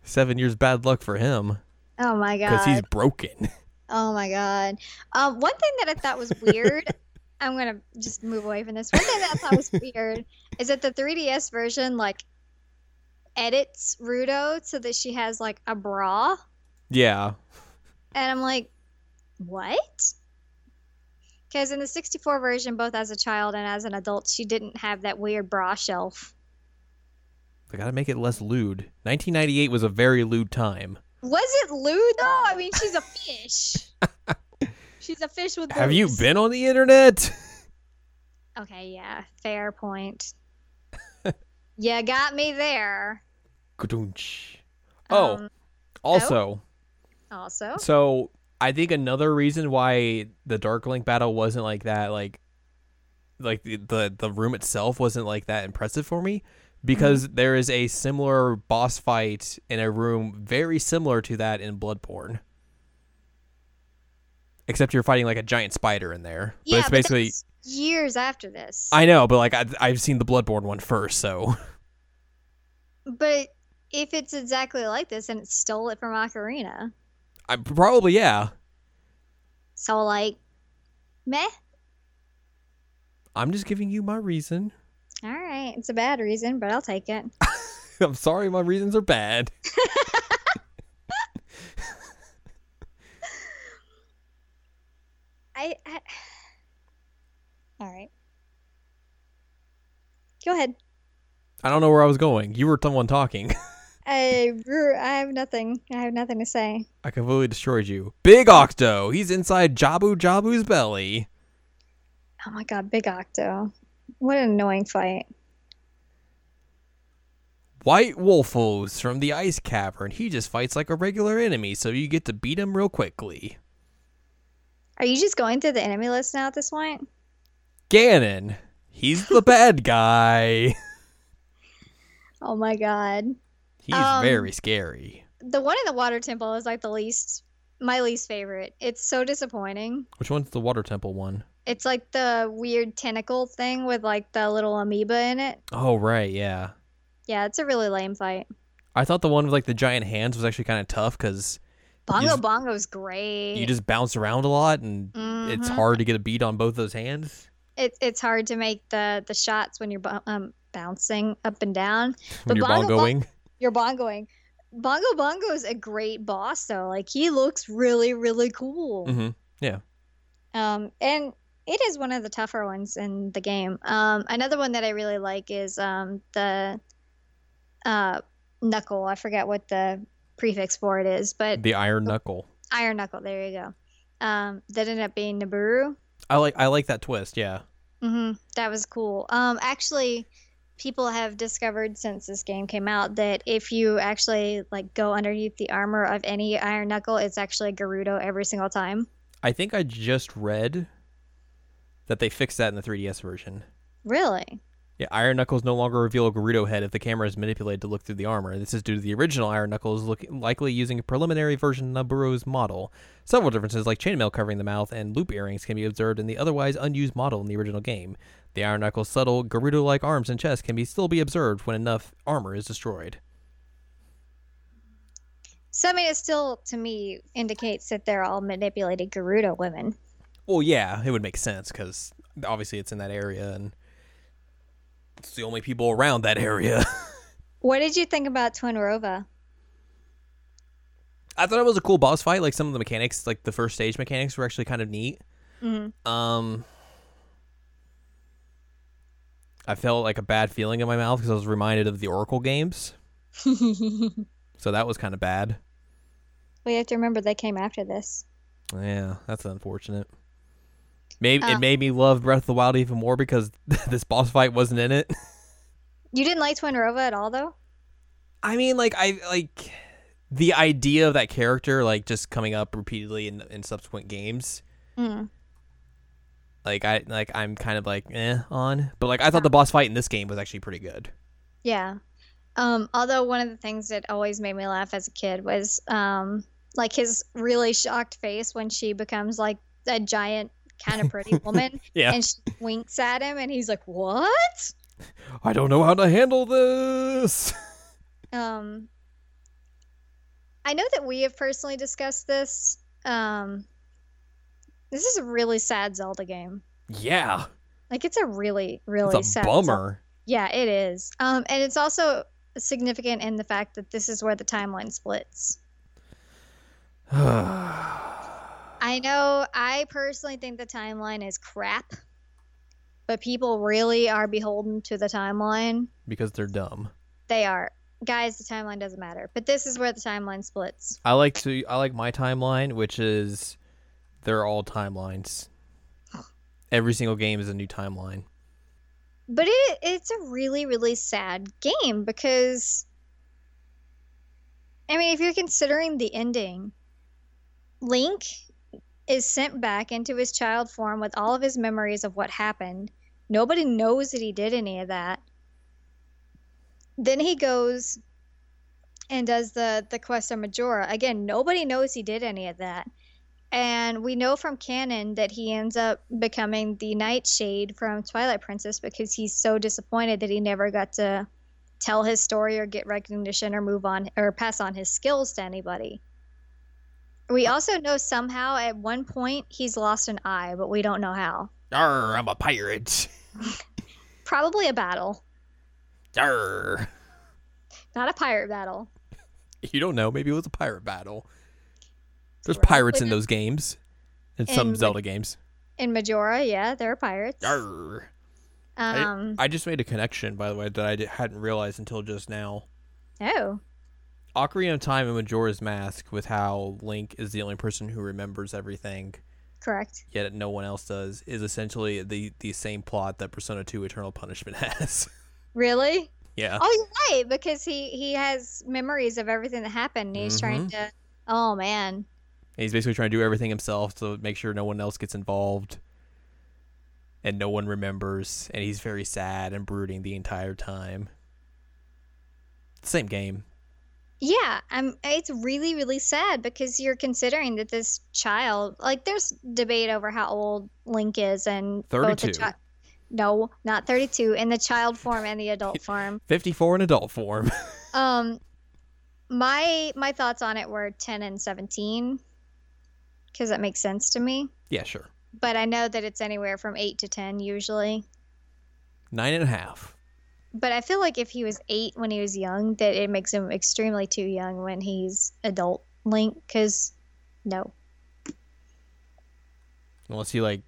Seven years bad luck for him Oh my god. because he's broken. Oh my god. Um, one thing that I thought was weird. I'm gonna just move away from this. One thing that I thought was weird is that the 3DS version like edits Ruto so that she has like a bra, yeah, and I'm like, what? Because in the 64 version, both as a child and as an adult, she didn't have that weird bra shelf. I gotta make it less lewd. 1998 was a very lewd time. Was it lewd though? I mean, she's a fish. she's a fish with. Have you been on the internet? Okay, yeah, fair point. you got me there. Oh, Um, Also, Also, so I think another reason why the Dark Link battle wasn't like that, like, like the the, the room itself wasn't like that impressive for me, because mm-hmm. there is a similar boss fight in a room very similar to that in Bloodborne. Except you're fighting like a giant spider in there. But yeah, it's basically but years after this. I know, but like I, I've seen the Bloodborne one first, so but if it's exactly like this and it stole it from Ocarina, I probably yeah. so like, meh. I'm just giving you my reason. All right, it's a bad reason, but I'll take it. I'm sorry, my reasons are bad. I, I. All right. Go ahead. I don't know where I was going. You were the one talking. I, I have nothing. I have nothing to say. I completely destroyed you. Big Octo. He's inside Jabu Jabu's belly. Oh my god, Big Octo. What an annoying fight. White Wolfos from the Ice Cavern. He just fights like a regular enemy, so you get to beat him real quickly. Are you just going through the enemy list now at this point? Ganon. He's the bad guy. Oh my god. He's Um, very scary. The one in the water temple is like the least, my least favorite. It's so disappointing. Which one's the Water Temple one? It's like the weird tentacle thing with like the little amoeba in it. Oh, right, yeah. Yeah, it's a really lame fight. I thought the one with like the giant hands was actually kind of tough because Bongo just- Bongo's great. you just bounce around a lot and it's Mhm. hard to get a beat on both those hands It's it's hard to make the the shots when you're um bouncing up and down. when But you're Bongo Bon- bongoing. You're bongoing. Bongo Bongo is a great boss though. Like he looks really really cool. Mm-hmm. Yeah. Um, and it is one of the tougher ones in the game. Um, another one that I really like is um, the uh, knuckle. I forget what the prefix for it is, but The Iron Knuckle. iron knuckle. There you go. Um, that ended up being Nabooru. I like I like that twist. Yeah. Mm-hmm. That was cool. Um, actually, people have discovered since this game came out that if you actually like go underneath the armor of any iron knuckle, it's actually Gerudo every single time. I think I just read that they fixed that in the 3DS version. Really? Yeah, Iron Knuckles no longer reveal a Gerudo head if the camera is manipulated to look through the armor. This is due to the original Iron Knuckles look, likely using a preliminary version of Nabooru's model. Several differences, like chainmail covering the mouth and loop earrings, can be observed in the otherwise unused model in the original game. The Iron Knuckles' subtle Gerudo-like arms and chest can be still be observed when enough armor is destroyed. So I mean, it still to me indicates that they're all manipulated Gerudo women. Well, yeah, it would make sense because obviously it's in that area and it's the only people around that area. What did you think about Twinrova? I thought it was a cool boss fight. Like some of the mechanics, like the first stage mechanics, were actually kind of neat. Mm-hmm. Um, I felt like a bad feeling in my mouth because I was reminded of the Oracle games, so that was kind of bad. Well you have to remember they came after this. Yeah, that's unfortunate. Maybe Uh. it made me love Breath of the Wild even more because this boss fight wasn't in it. You didn't like Twinrova at all, though. I mean, like I like the idea of that character like just coming up repeatedly in in subsequent games. Mm. Like I like I'm kind of like eh on, but like I thought the boss fight in this game was actually pretty good. Yeah. Um, although one of the things that always made me laugh as a kid was um, like his really shocked face when she becomes like a giant, kind of pretty woman, Yeah. and she winks at him, and he's like, "What?" I don't know how to handle this. Um, I know that we have personally discussed this. Um, this is a really sad Zelda game. yeah, Like it's a really, really it's a sad. Zelda- bummer. Yeah, it is. Um, and it's also significant in the fact that this is where the timeline splits. I know I personally think the timeline is crap, but people really are beholden to the timeline. because they're dumb. They are. Guys, the timeline doesn't matter. But this is where the timeline splits. I like to I like my timeline, which is they're all timelines. Every single game is a new timeline. But it it's a really, really sad game because I mean, if you're considering the ending, Link is sent back into his child form with all of his memories of what happened. Nobody knows that he did any of that. Then he goes and does the the quest of Majora. Again, nobody knows he did any of that. And we know from canon that he ends up becoming the Nightshade from Twilight Princess because he's so disappointed that he never got to tell his story or get recognition or move on or pass on his skills to anybody. We also know somehow at one point he's lost an eye, but we don't know how. Arr, I'm a pirate. Probably a battle, Arr. not a pirate battle. You don't know. Maybe it was a pirate battle. There's Probably pirates in those games. In some Ma- Zelda games. In Majora, yeah, there are pirates. Arr. I- Um, I just made a connection, by the way, that I hadn't realized until just now. oh, Ocarina of Time and Majora's Mask, with how Link is the only person who remembers everything, correct. yet no one else does, is essentially the the same plot that Persona 2 Eternal Punishment has. Really? yeah. Oh, you're right, because he he has memories of everything that happened. And he's mm-hmm. trying to. Oh man, And he's basically trying to do everything himself to make sure no one else gets involved and no one remembers. And he's very sad and brooding the entire time. Same game. Yeah, I'm it's really really sad because you're considering that this child like there's debate over how old Link is and both the 32. chi- No, not 32 in the child form and the adult form. 54 in adult form. Um my my thoughts on it were 10 and 17 cuz that makes sense to me, yeah, sure. but I know that it's anywhere from 8 to 10 usually. Nine and a half. But I feel like if he was 8 when he was young that it makes him extremely too young when he's adult Link cuz no. Unless he, like,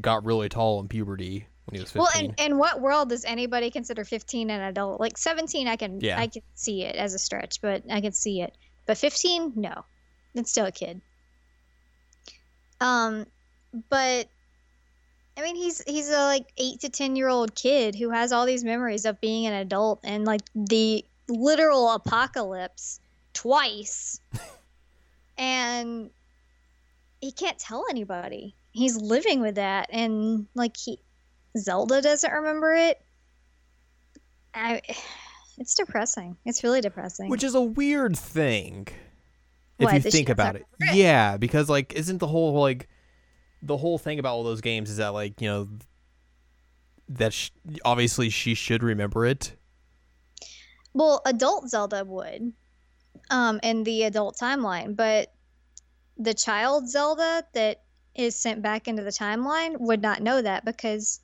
got really tall in puberty when he was 15. Well, and in what world does anybody consider 15 an adult? Like 17, I can Yeah. I can see it as a stretch, but I can see it. But 15, no, it's still a kid. Um, but I mean, he's he's a like eight to 10 year old kid who has all these memories of being an adult and like the literal apocalypse twice, and he can't tell anybody. He's living with that, and like he Zelda doesn't remember it. I, it's depressing. It's really depressing. Which is a weird thing. If What, you think about it. it? Yeah, because, like, isn't the whole, like, the whole thing about all those games is that, like, you know, that obviously she should remember it. well, adult Zelda would, um, in the adult timeline, but the child Zelda that is sent back into the timeline would not know that because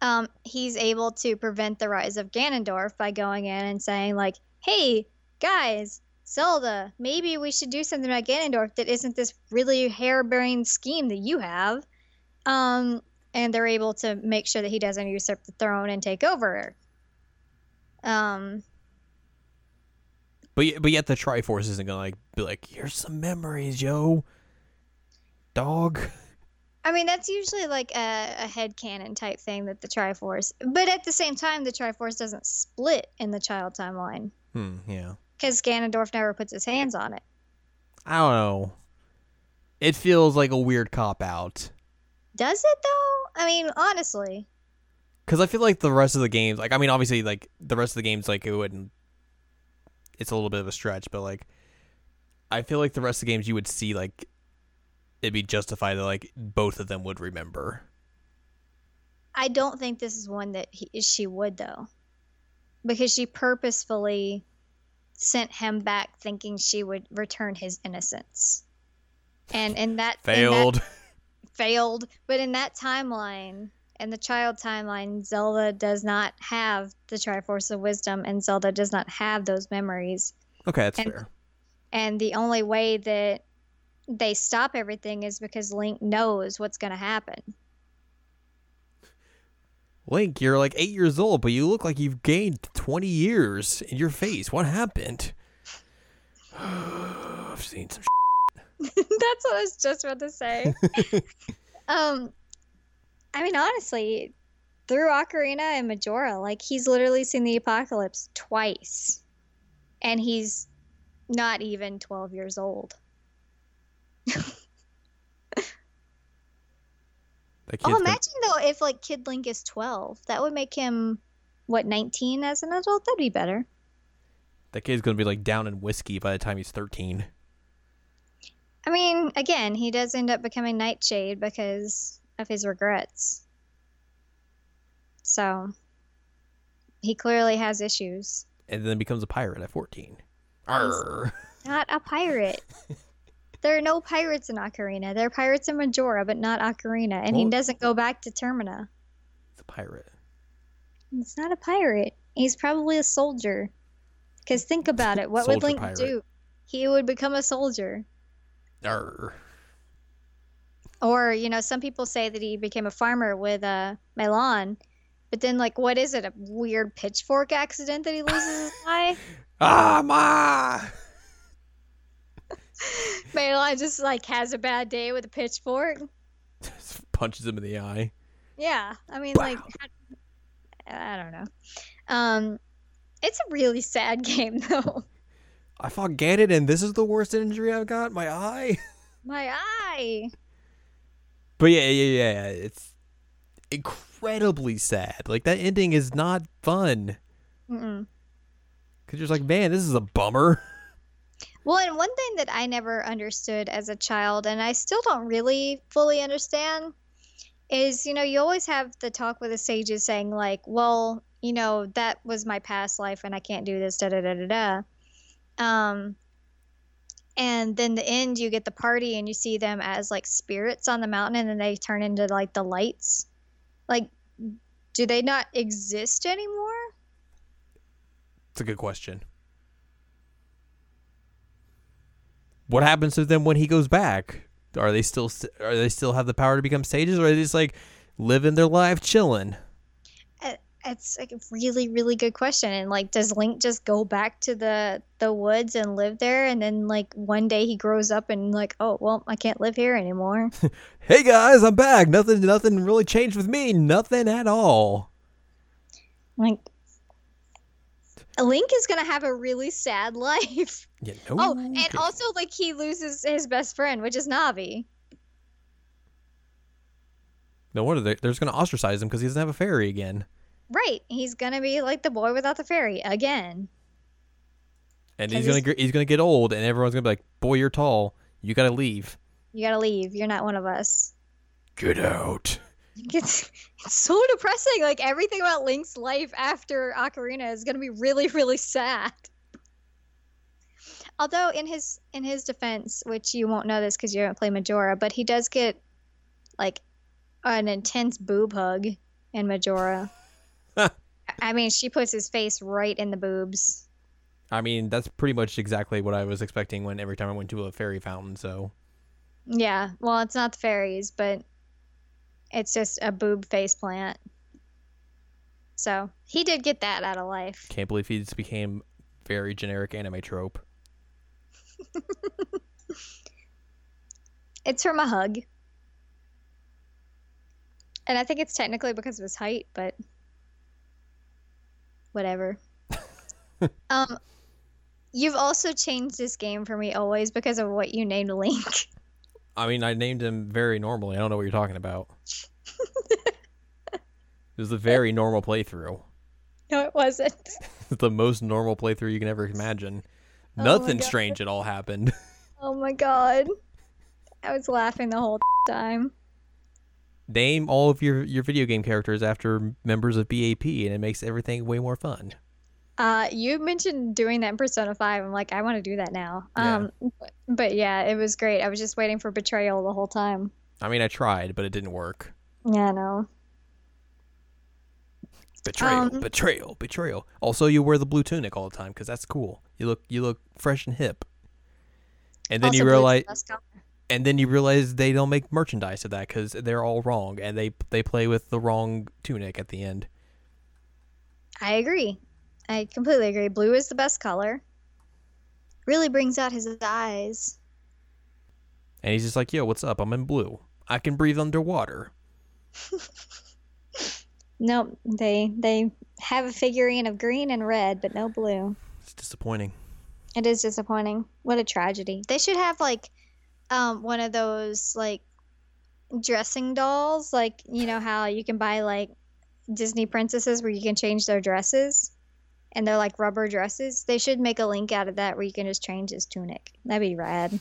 um, he's able to prevent the rise of Ganondorf by going in and saying like, "Hey guys, Zelda, maybe we should do something about Ganondorf that isn't this really harebrained scheme that you have." Um, and they're able to make sure that he doesn't usurp the throne and take over. Um, But, but yet the Triforce isn't going to, like, be like, here's some memories, yo. Dog. I mean, that's usually like a, a headcanon type thing that the Triforce, but at the same time, the Triforce doesn't split in the child timeline Hmm, yeah. Because Ganondorf never puts his hands on it. I don't know. It feels like a weird cop out. Does it though? I mean, honestly, Because I feel like the rest of the games, like, I mean, obviously, like, the rest of the games, like, it wouldn't. It's a little bit of a stretch, but, like, I feel like the rest of the games you would see, like, it'd be justified that, like, both of them would remember. I don't think this is one that he, she would though, because she purposefully sent him back thinking she would return his innocence, and in that in that- Failed. failed. But in that timeline, in the child timeline, Zelda does not have the Triforce of Wisdom, and Zelda does not have those memories. okay, that's and- fair. And the only way that they stop everything is because Link knows what's going to happen. Link, you're like eight years old, but you look like you've gained 20 years in your face. What happened? I've seen some That's what I was just about to say. um, I mean, honestly, through Ocarina and Majora, like he's literally seen the apocalypse twice, and he's not even 12 years old. That Oh, imagine though if like Kid Link is 12. That would make him what 19 as an adult. That'd be better. that kid's gonna be like down in whiskey by the time he's thirteen. I mean, again, he does end up becoming Nightshade because of his regrets. So he clearly has issues. And then becomes a pirate at fourteen. Arr. Not a pirate. there are no pirates in Ocarina. There are pirates in Majora, but not Ocarina. And he doesn't go back to Termina. He's a pirate. He's not a pirate. He's probably a soldier. Because think about it. What would Link pirate. do? He would become a soldier. Arr. Or, you know, some people say that he became a farmer with uh, Malon. But then, like, what is it? A weird pitchfork accident that he loses his eye? Ah, ma. Malon just, like, has a bad day with a pitchfork. Punches him in the eye. Yeah. I mean, like, I don't know. Um, it's a really sad game, though. I fought Ganon, and this is the worst injury I've got. My eye. My eye. But yeah, yeah, yeah. yeah, It's incredibly sad. Like that ending is not fun. Mm-mm. Cause you're just like, man, this is a bummer. Well, and one thing that I never understood as a child, and I still don't really fully understand, is you know, you always have the talk with the sages saying, like, well, you know, that was my past life and I can't do this, da da da da da. Um, and then the end, you get the party and you see them as like spirits on the mountain and then they turn into like the lights. Like, do they not exist anymore? It's a good question. What happens to them when he goes back? Are they still are they still have the power to become sages, or are they just like living their life chilling? Uh, it's like a really, really good question. And like, does Link just go back to the the woods and live there? And then like one day he grows up and like, oh well, I can't live here anymore. Hey guys, I'm back. Nothing, nothing really changed with me. Nothing at all. like, Link is gonna have a really sad life. Yeah, oh, no. Oh, and also like he loses his best friend, which is Navi. no wonder they, they're just gonna ostracize him because he doesn't have a fairy again. Right, he's gonna be like the boy without the fairy again. And he's gonna he's- he's gonna get old, and everyone's gonna be like, "Boy, you're tall. You gotta leave. You gotta leave. You're not one of us. Get out." It's it's so depressing. Like everything about Link's life after Ocarina is gonna be really, really sad. Although in his in his defense, which you won't know this because you haven't played Majora, but he does get like an intense boob hug in Majora. I mean, she puts his face right in the boobs. I mean, that's pretty much exactly what I was expecting when every time I went to a fairy fountain. So Yeah, well, it's not the fairies, but it's just a boob face plant. So he did get that out of life. can't believe he just became very generic anime trope. It's from a hug. And I think it's technically because of his height, but whatever. um you've also changed this game for me always because of what you named Link. I mean, I named him very normally. I don't know what you're talking about. it was a very normal playthrough. no, it wasn't. The most normal playthrough you can ever imagine. Oh Nothing strange at all happened. Oh my god. I was laughing the whole time. Name all of your, your video game characters after members of BAP, and it makes everything way more fun. Uh, you mentioned doing that in Persona 5. I'm like, I want to do that now. Yeah. Um, but, but yeah, it was great. I was just waiting for betrayal the whole time. I mean, I tried, but it didn't work. Yeah, no. Betrayal, Um, betrayal, betrayal. Also, you wear the blue tunic all the time because that's cool. You look you look fresh and hip. And then you realize, and then you realize they don't make merchandise of that because they're all wrong, and they they play with the wrong tunic at the end. I agree. I completely agree. Blue is the best color. Really brings out his eyes. And he's just like, "Yo, what's up? I'm in blue. I can breathe underwater." Nope, they they have a figurine of green and red, but no blue. It's disappointing. It is disappointing. What a tragedy. They should have like um one of those like dressing dolls, like you know how you can buy like Disney princesses where you can change their dresses and they're like rubber dresses. They should make a link out of that where you can just change his tunic. That'd be rad.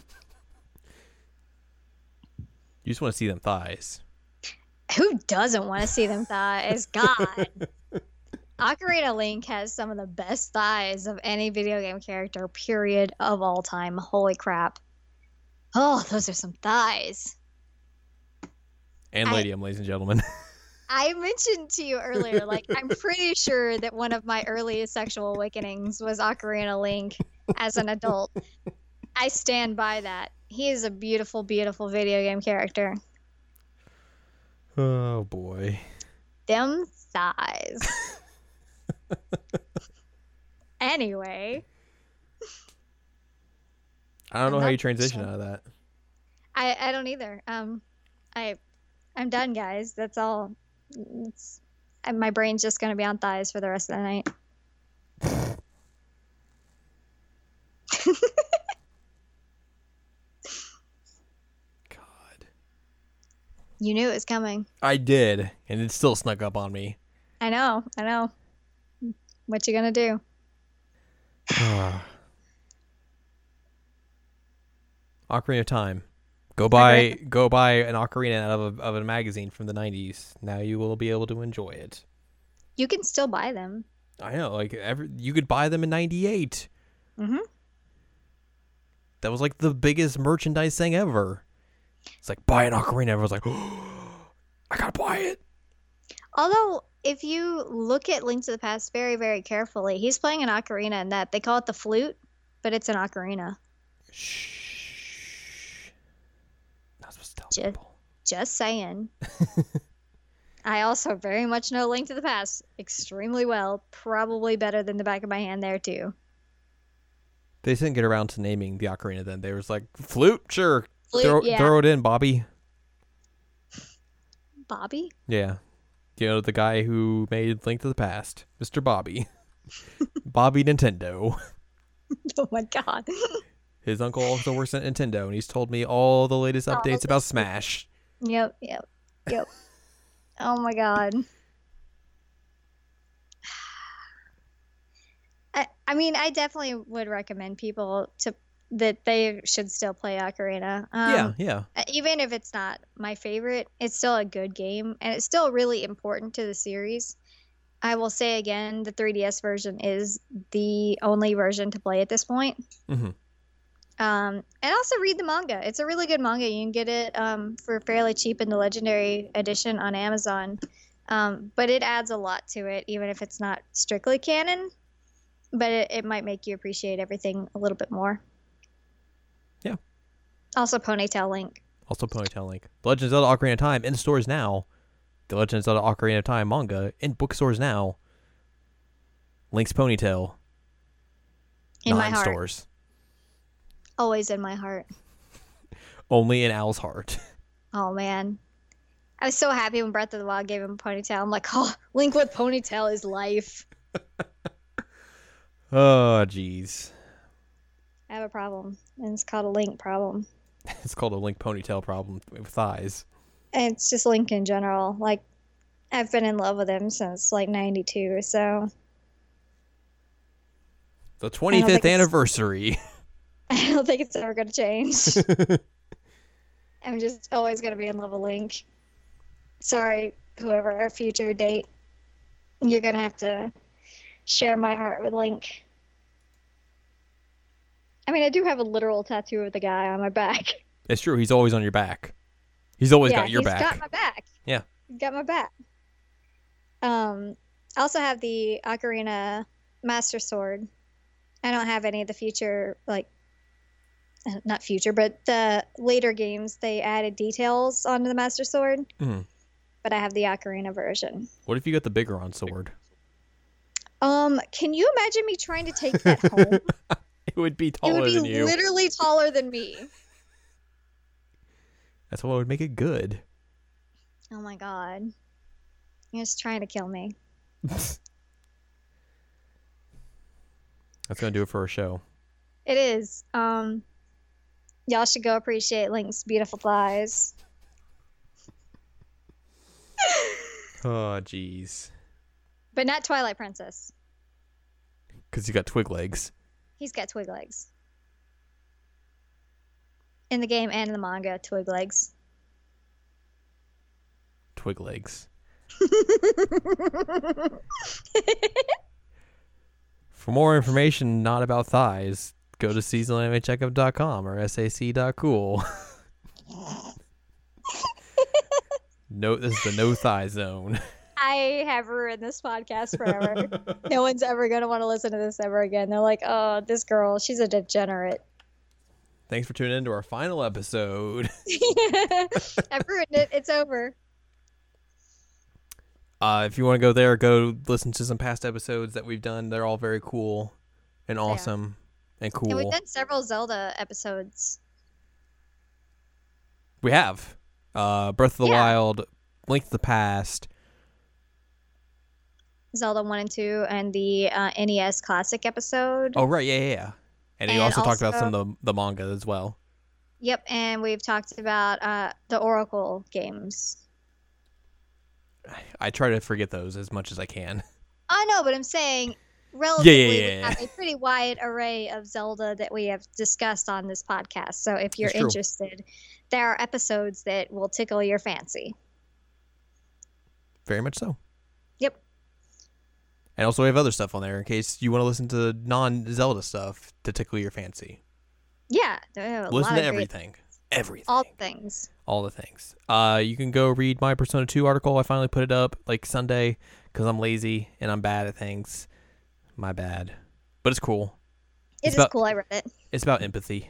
You just want to see them thighs. Who doesn't want to see them thighs? God. Ocarina Link has some of the best thighs of any video game character, period, of all time. Holy crap. Oh, those are some thighs. And I- Ladium, ladies and gentlemen. I mentioned to you earlier, like, I'm pretty sure that one of my earliest sexual awakenings was Ocarina Link as an adult. I stand by that. He is a beautiful, beautiful video game character. oh boy. Them thighs. anyway, I don't know I'm how you transition sure. out of that. I I don't either. Um, I I'm done, guys. That's all. It's, my brain's just gonna be on thighs for the rest of the night. God. You knew it was coming. I did, and it still snuck up on me. I know. I know. What you gonna do? Ocarina of Time. Go buy go buy an ocarina out of a, of a magazine from the 90s. Now you will be able to enjoy it. You can still buy them. I know, like every you could buy them in 98. Mhm. That was like the biggest merchandise thing ever. It's like buy an ocarina. Everyone's like, oh, I gotta buy it. Although, if you look at Link to the Past very, very carefully, he's playing an ocarina in that. They call it the flute, but it's an ocarina. Shh. Not supposed to tell Ju- people. Just saying. I also very much know Link to the Past extremely well. Probably better than the back of my hand there, too. They didn't get around to naming the ocarina. Then they was like flute, sure, Flute, throw yeah. throw it in, Bobby. Bobby? Yeah. You know, the guy who made Link to the Past, Mr. Bobby. Bobby Nintendo. Oh my god. His uncle also works at Nintendo, and he's told me all the latest updates the- about Smash. Yep, yep, yep. oh my god. I, I mean, I definitely would recommend people to that they should still play Ocarina. Um, yeah, yeah. Even if it's not my favorite, it's still a good game, and it's still really important to the series. I will say again, the 3DS version is the only version to play at this point. hmm Um, and also read the manga. It's a really good manga. You can get it um, for fairly cheap in the Legendary Edition on Amazon. Um, but it adds a lot to it, even if it's not strictly canon. But it, it might make you appreciate everything a little bit more. Yeah. Also, Ponytail Link. Also, Ponytail Link. The Legend of Zelda Ocarina of Time in stores now. The Legend of Zelda Ocarina of Time manga in bookstores now. Link's Ponytail. In my heart. stores. Always in my heart. Only in Al's heart. Oh, man. I was so happy when Breath of the Wild gave him a ponytail. I'm like, oh, Link with ponytail is life. oh, jeez. I have a problem, and it's called a Link problem. It's called a Link Ponytail problem with thighs. And it's just Link in general. Like, I've been in love with him since like '92, so The don't 25th it's- anniversary. I don't think it's ever gonna change. I'm just always gonna be in love with Link. Sorry, whoever our future date, you're gonna have to share my heart with Link. I mean, I do have a literal tattoo of the guy on my back. it's true. He's always on your back. He's always yeah, got your he's back. got my back. Yeah. He's got my back. Um, I also have the Ocarina Master Sword. I don't have any of the future, like, not future, but the later games. They added details onto the Master Sword, Mhm. but I have the Ocarina version. What if you got the Biggoron sword? Um, can you imagine me trying to take that home? It would be it taller would be than you. literally taller than me. That's what would make it good. Oh my god. You're just trying to kill me. That's gonna do it for our show. It is. Um, y'all should go appreciate Link's beautiful thighs. Oh, jeez. But not Twilight Princess. Because you got twig legs. He's got twig legs. In the game and in the manga, twig legs. Twig legs. For more information not about thighs, go to seasonalanimecheckup.com or sac.cool. no, this is the no thigh zone. I have ruined this podcast forever. no one's ever going to want to listen to this ever again. They're like, oh, this girl, she's a degenerate. Thanks for tuning in to our final episode. I've ruined it. It's over. Uh, if you want to go there, go listen to some past episodes that we've done. They're all very cool and awesome and cool. And we've done several Zelda episodes. We have uh, Breath of the Yeah. Wild, Link to the Past. Zelda 1 and 2 and the uh, NES Classic episode. Oh right, yeah, yeah, yeah. And, you And also, talked about some of the, the manga as well. Yep, and we've talked about uh, the Oracle games. I try to forget those as much as I can. I know, but I'm saying relatively yeah, we yeah. have a pretty wide array of Zelda that we have discussed on this podcast. So if you're interested, there are episodes that will tickle your fancy. Very much so. Yep. And also we have other stuff on there in case you want to listen to non-Zelda stuff to tickle your fancy. Yeah, there listen to of great- everything. Everything. all things. all the things. Uh, you can go read my Persona 2 article. I finally put it up like Sunday because I'm lazy and I'm bad at things. My bad. But it's cool. It It's is about- cool. I read it. It's about empathy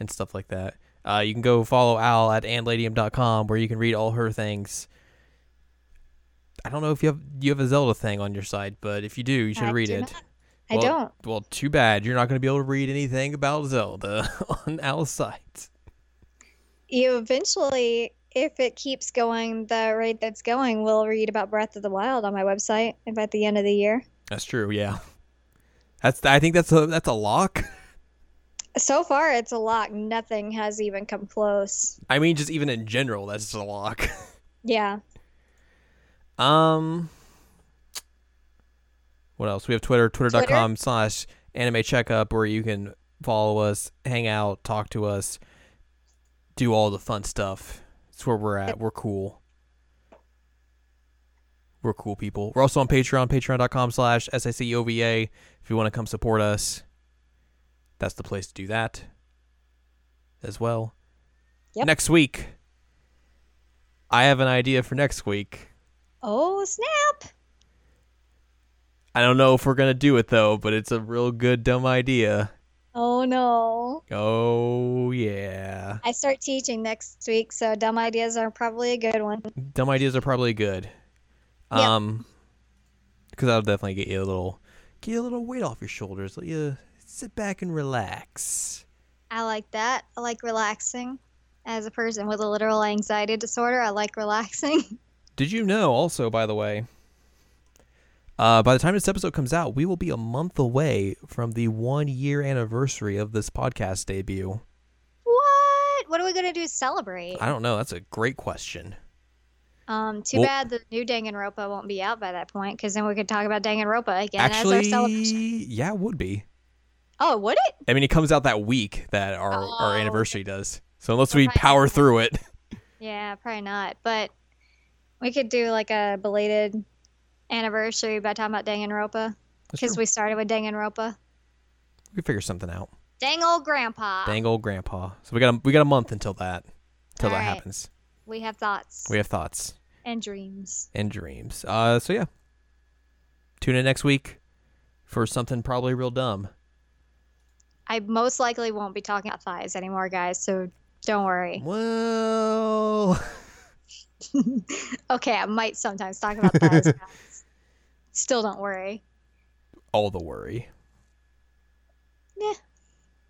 and stuff like that. Uh, you can go follow Al at andladium.com where you can read all her things. I don't know if you have you have a Zelda thing on your site, but if you do, you should I read do it. not. I Well, don't. Well, too bad. You're not going to be able to read anything about Zelda on Al's site. You eventually, if it keeps going the rate that's going, we'll read about Breath of the Wild on my website at the end of the year. That's true. Yeah. That's. I think that's a that's a lock. So far, it's a lock. Nothing has even come close. I mean, just even in general, that's just a lock. Yeah. Um, what else? We have Twitter, twitter.com slash anime checkup, where you can follow us, hang out, talk to us, do all the fun stuff. That's where we're at. We're cool. We're cool people. We're also on Patreon, patreon.com slash SICOVA. If you want to come support us, that's the place to do that as well. Yep. Next week, I have an idea for next week. Oh, snap. I don't know if we're gonna do it though, but it's a real good dumb idea. Oh, no. Oh yeah, I start teaching next week, so dumb ideas are probably a good one. dumb ideas are probably good. Yep. Um, because that'll definitely get you a little, get you a little weight off your shoulders. Let you sit back and relax. I like that. I like relaxing. As a person with a literal anxiety disorder, I like relaxing. Did you know? Also, by the way, uh, by the time this episode comes out, we will be a month away from the one year anniversary of this podcast debut. what? What are we going to do to celebrate? I don't know. That's a great question. Um, too Well- bad the new Danganronpa won't be out by that point, because then we could talk about Danganronpa again as our celebration. yeah, it would be. Oh, would it? I mean, it comes out that week that our, our Oh, anniversary does. So unless we power not. through it, Yeah, probably not. But we could do like a belated anniversary by talking about Danganronpa, because we started with Danganronpa. we figure something out. Dang old grandpa. Dang old grandpa. So we got a, we got a month until that until that right. happens. We have thoughts We have thoughts and dreams. and dreams. Uh, so yeah, tune in next week for something probably real dumb. I most likely won't be talking about thighs anymore, guys. So don't worry. Well, Okay, I might sometimes talk about thighs. Still don't worry. All the worry. Yeah.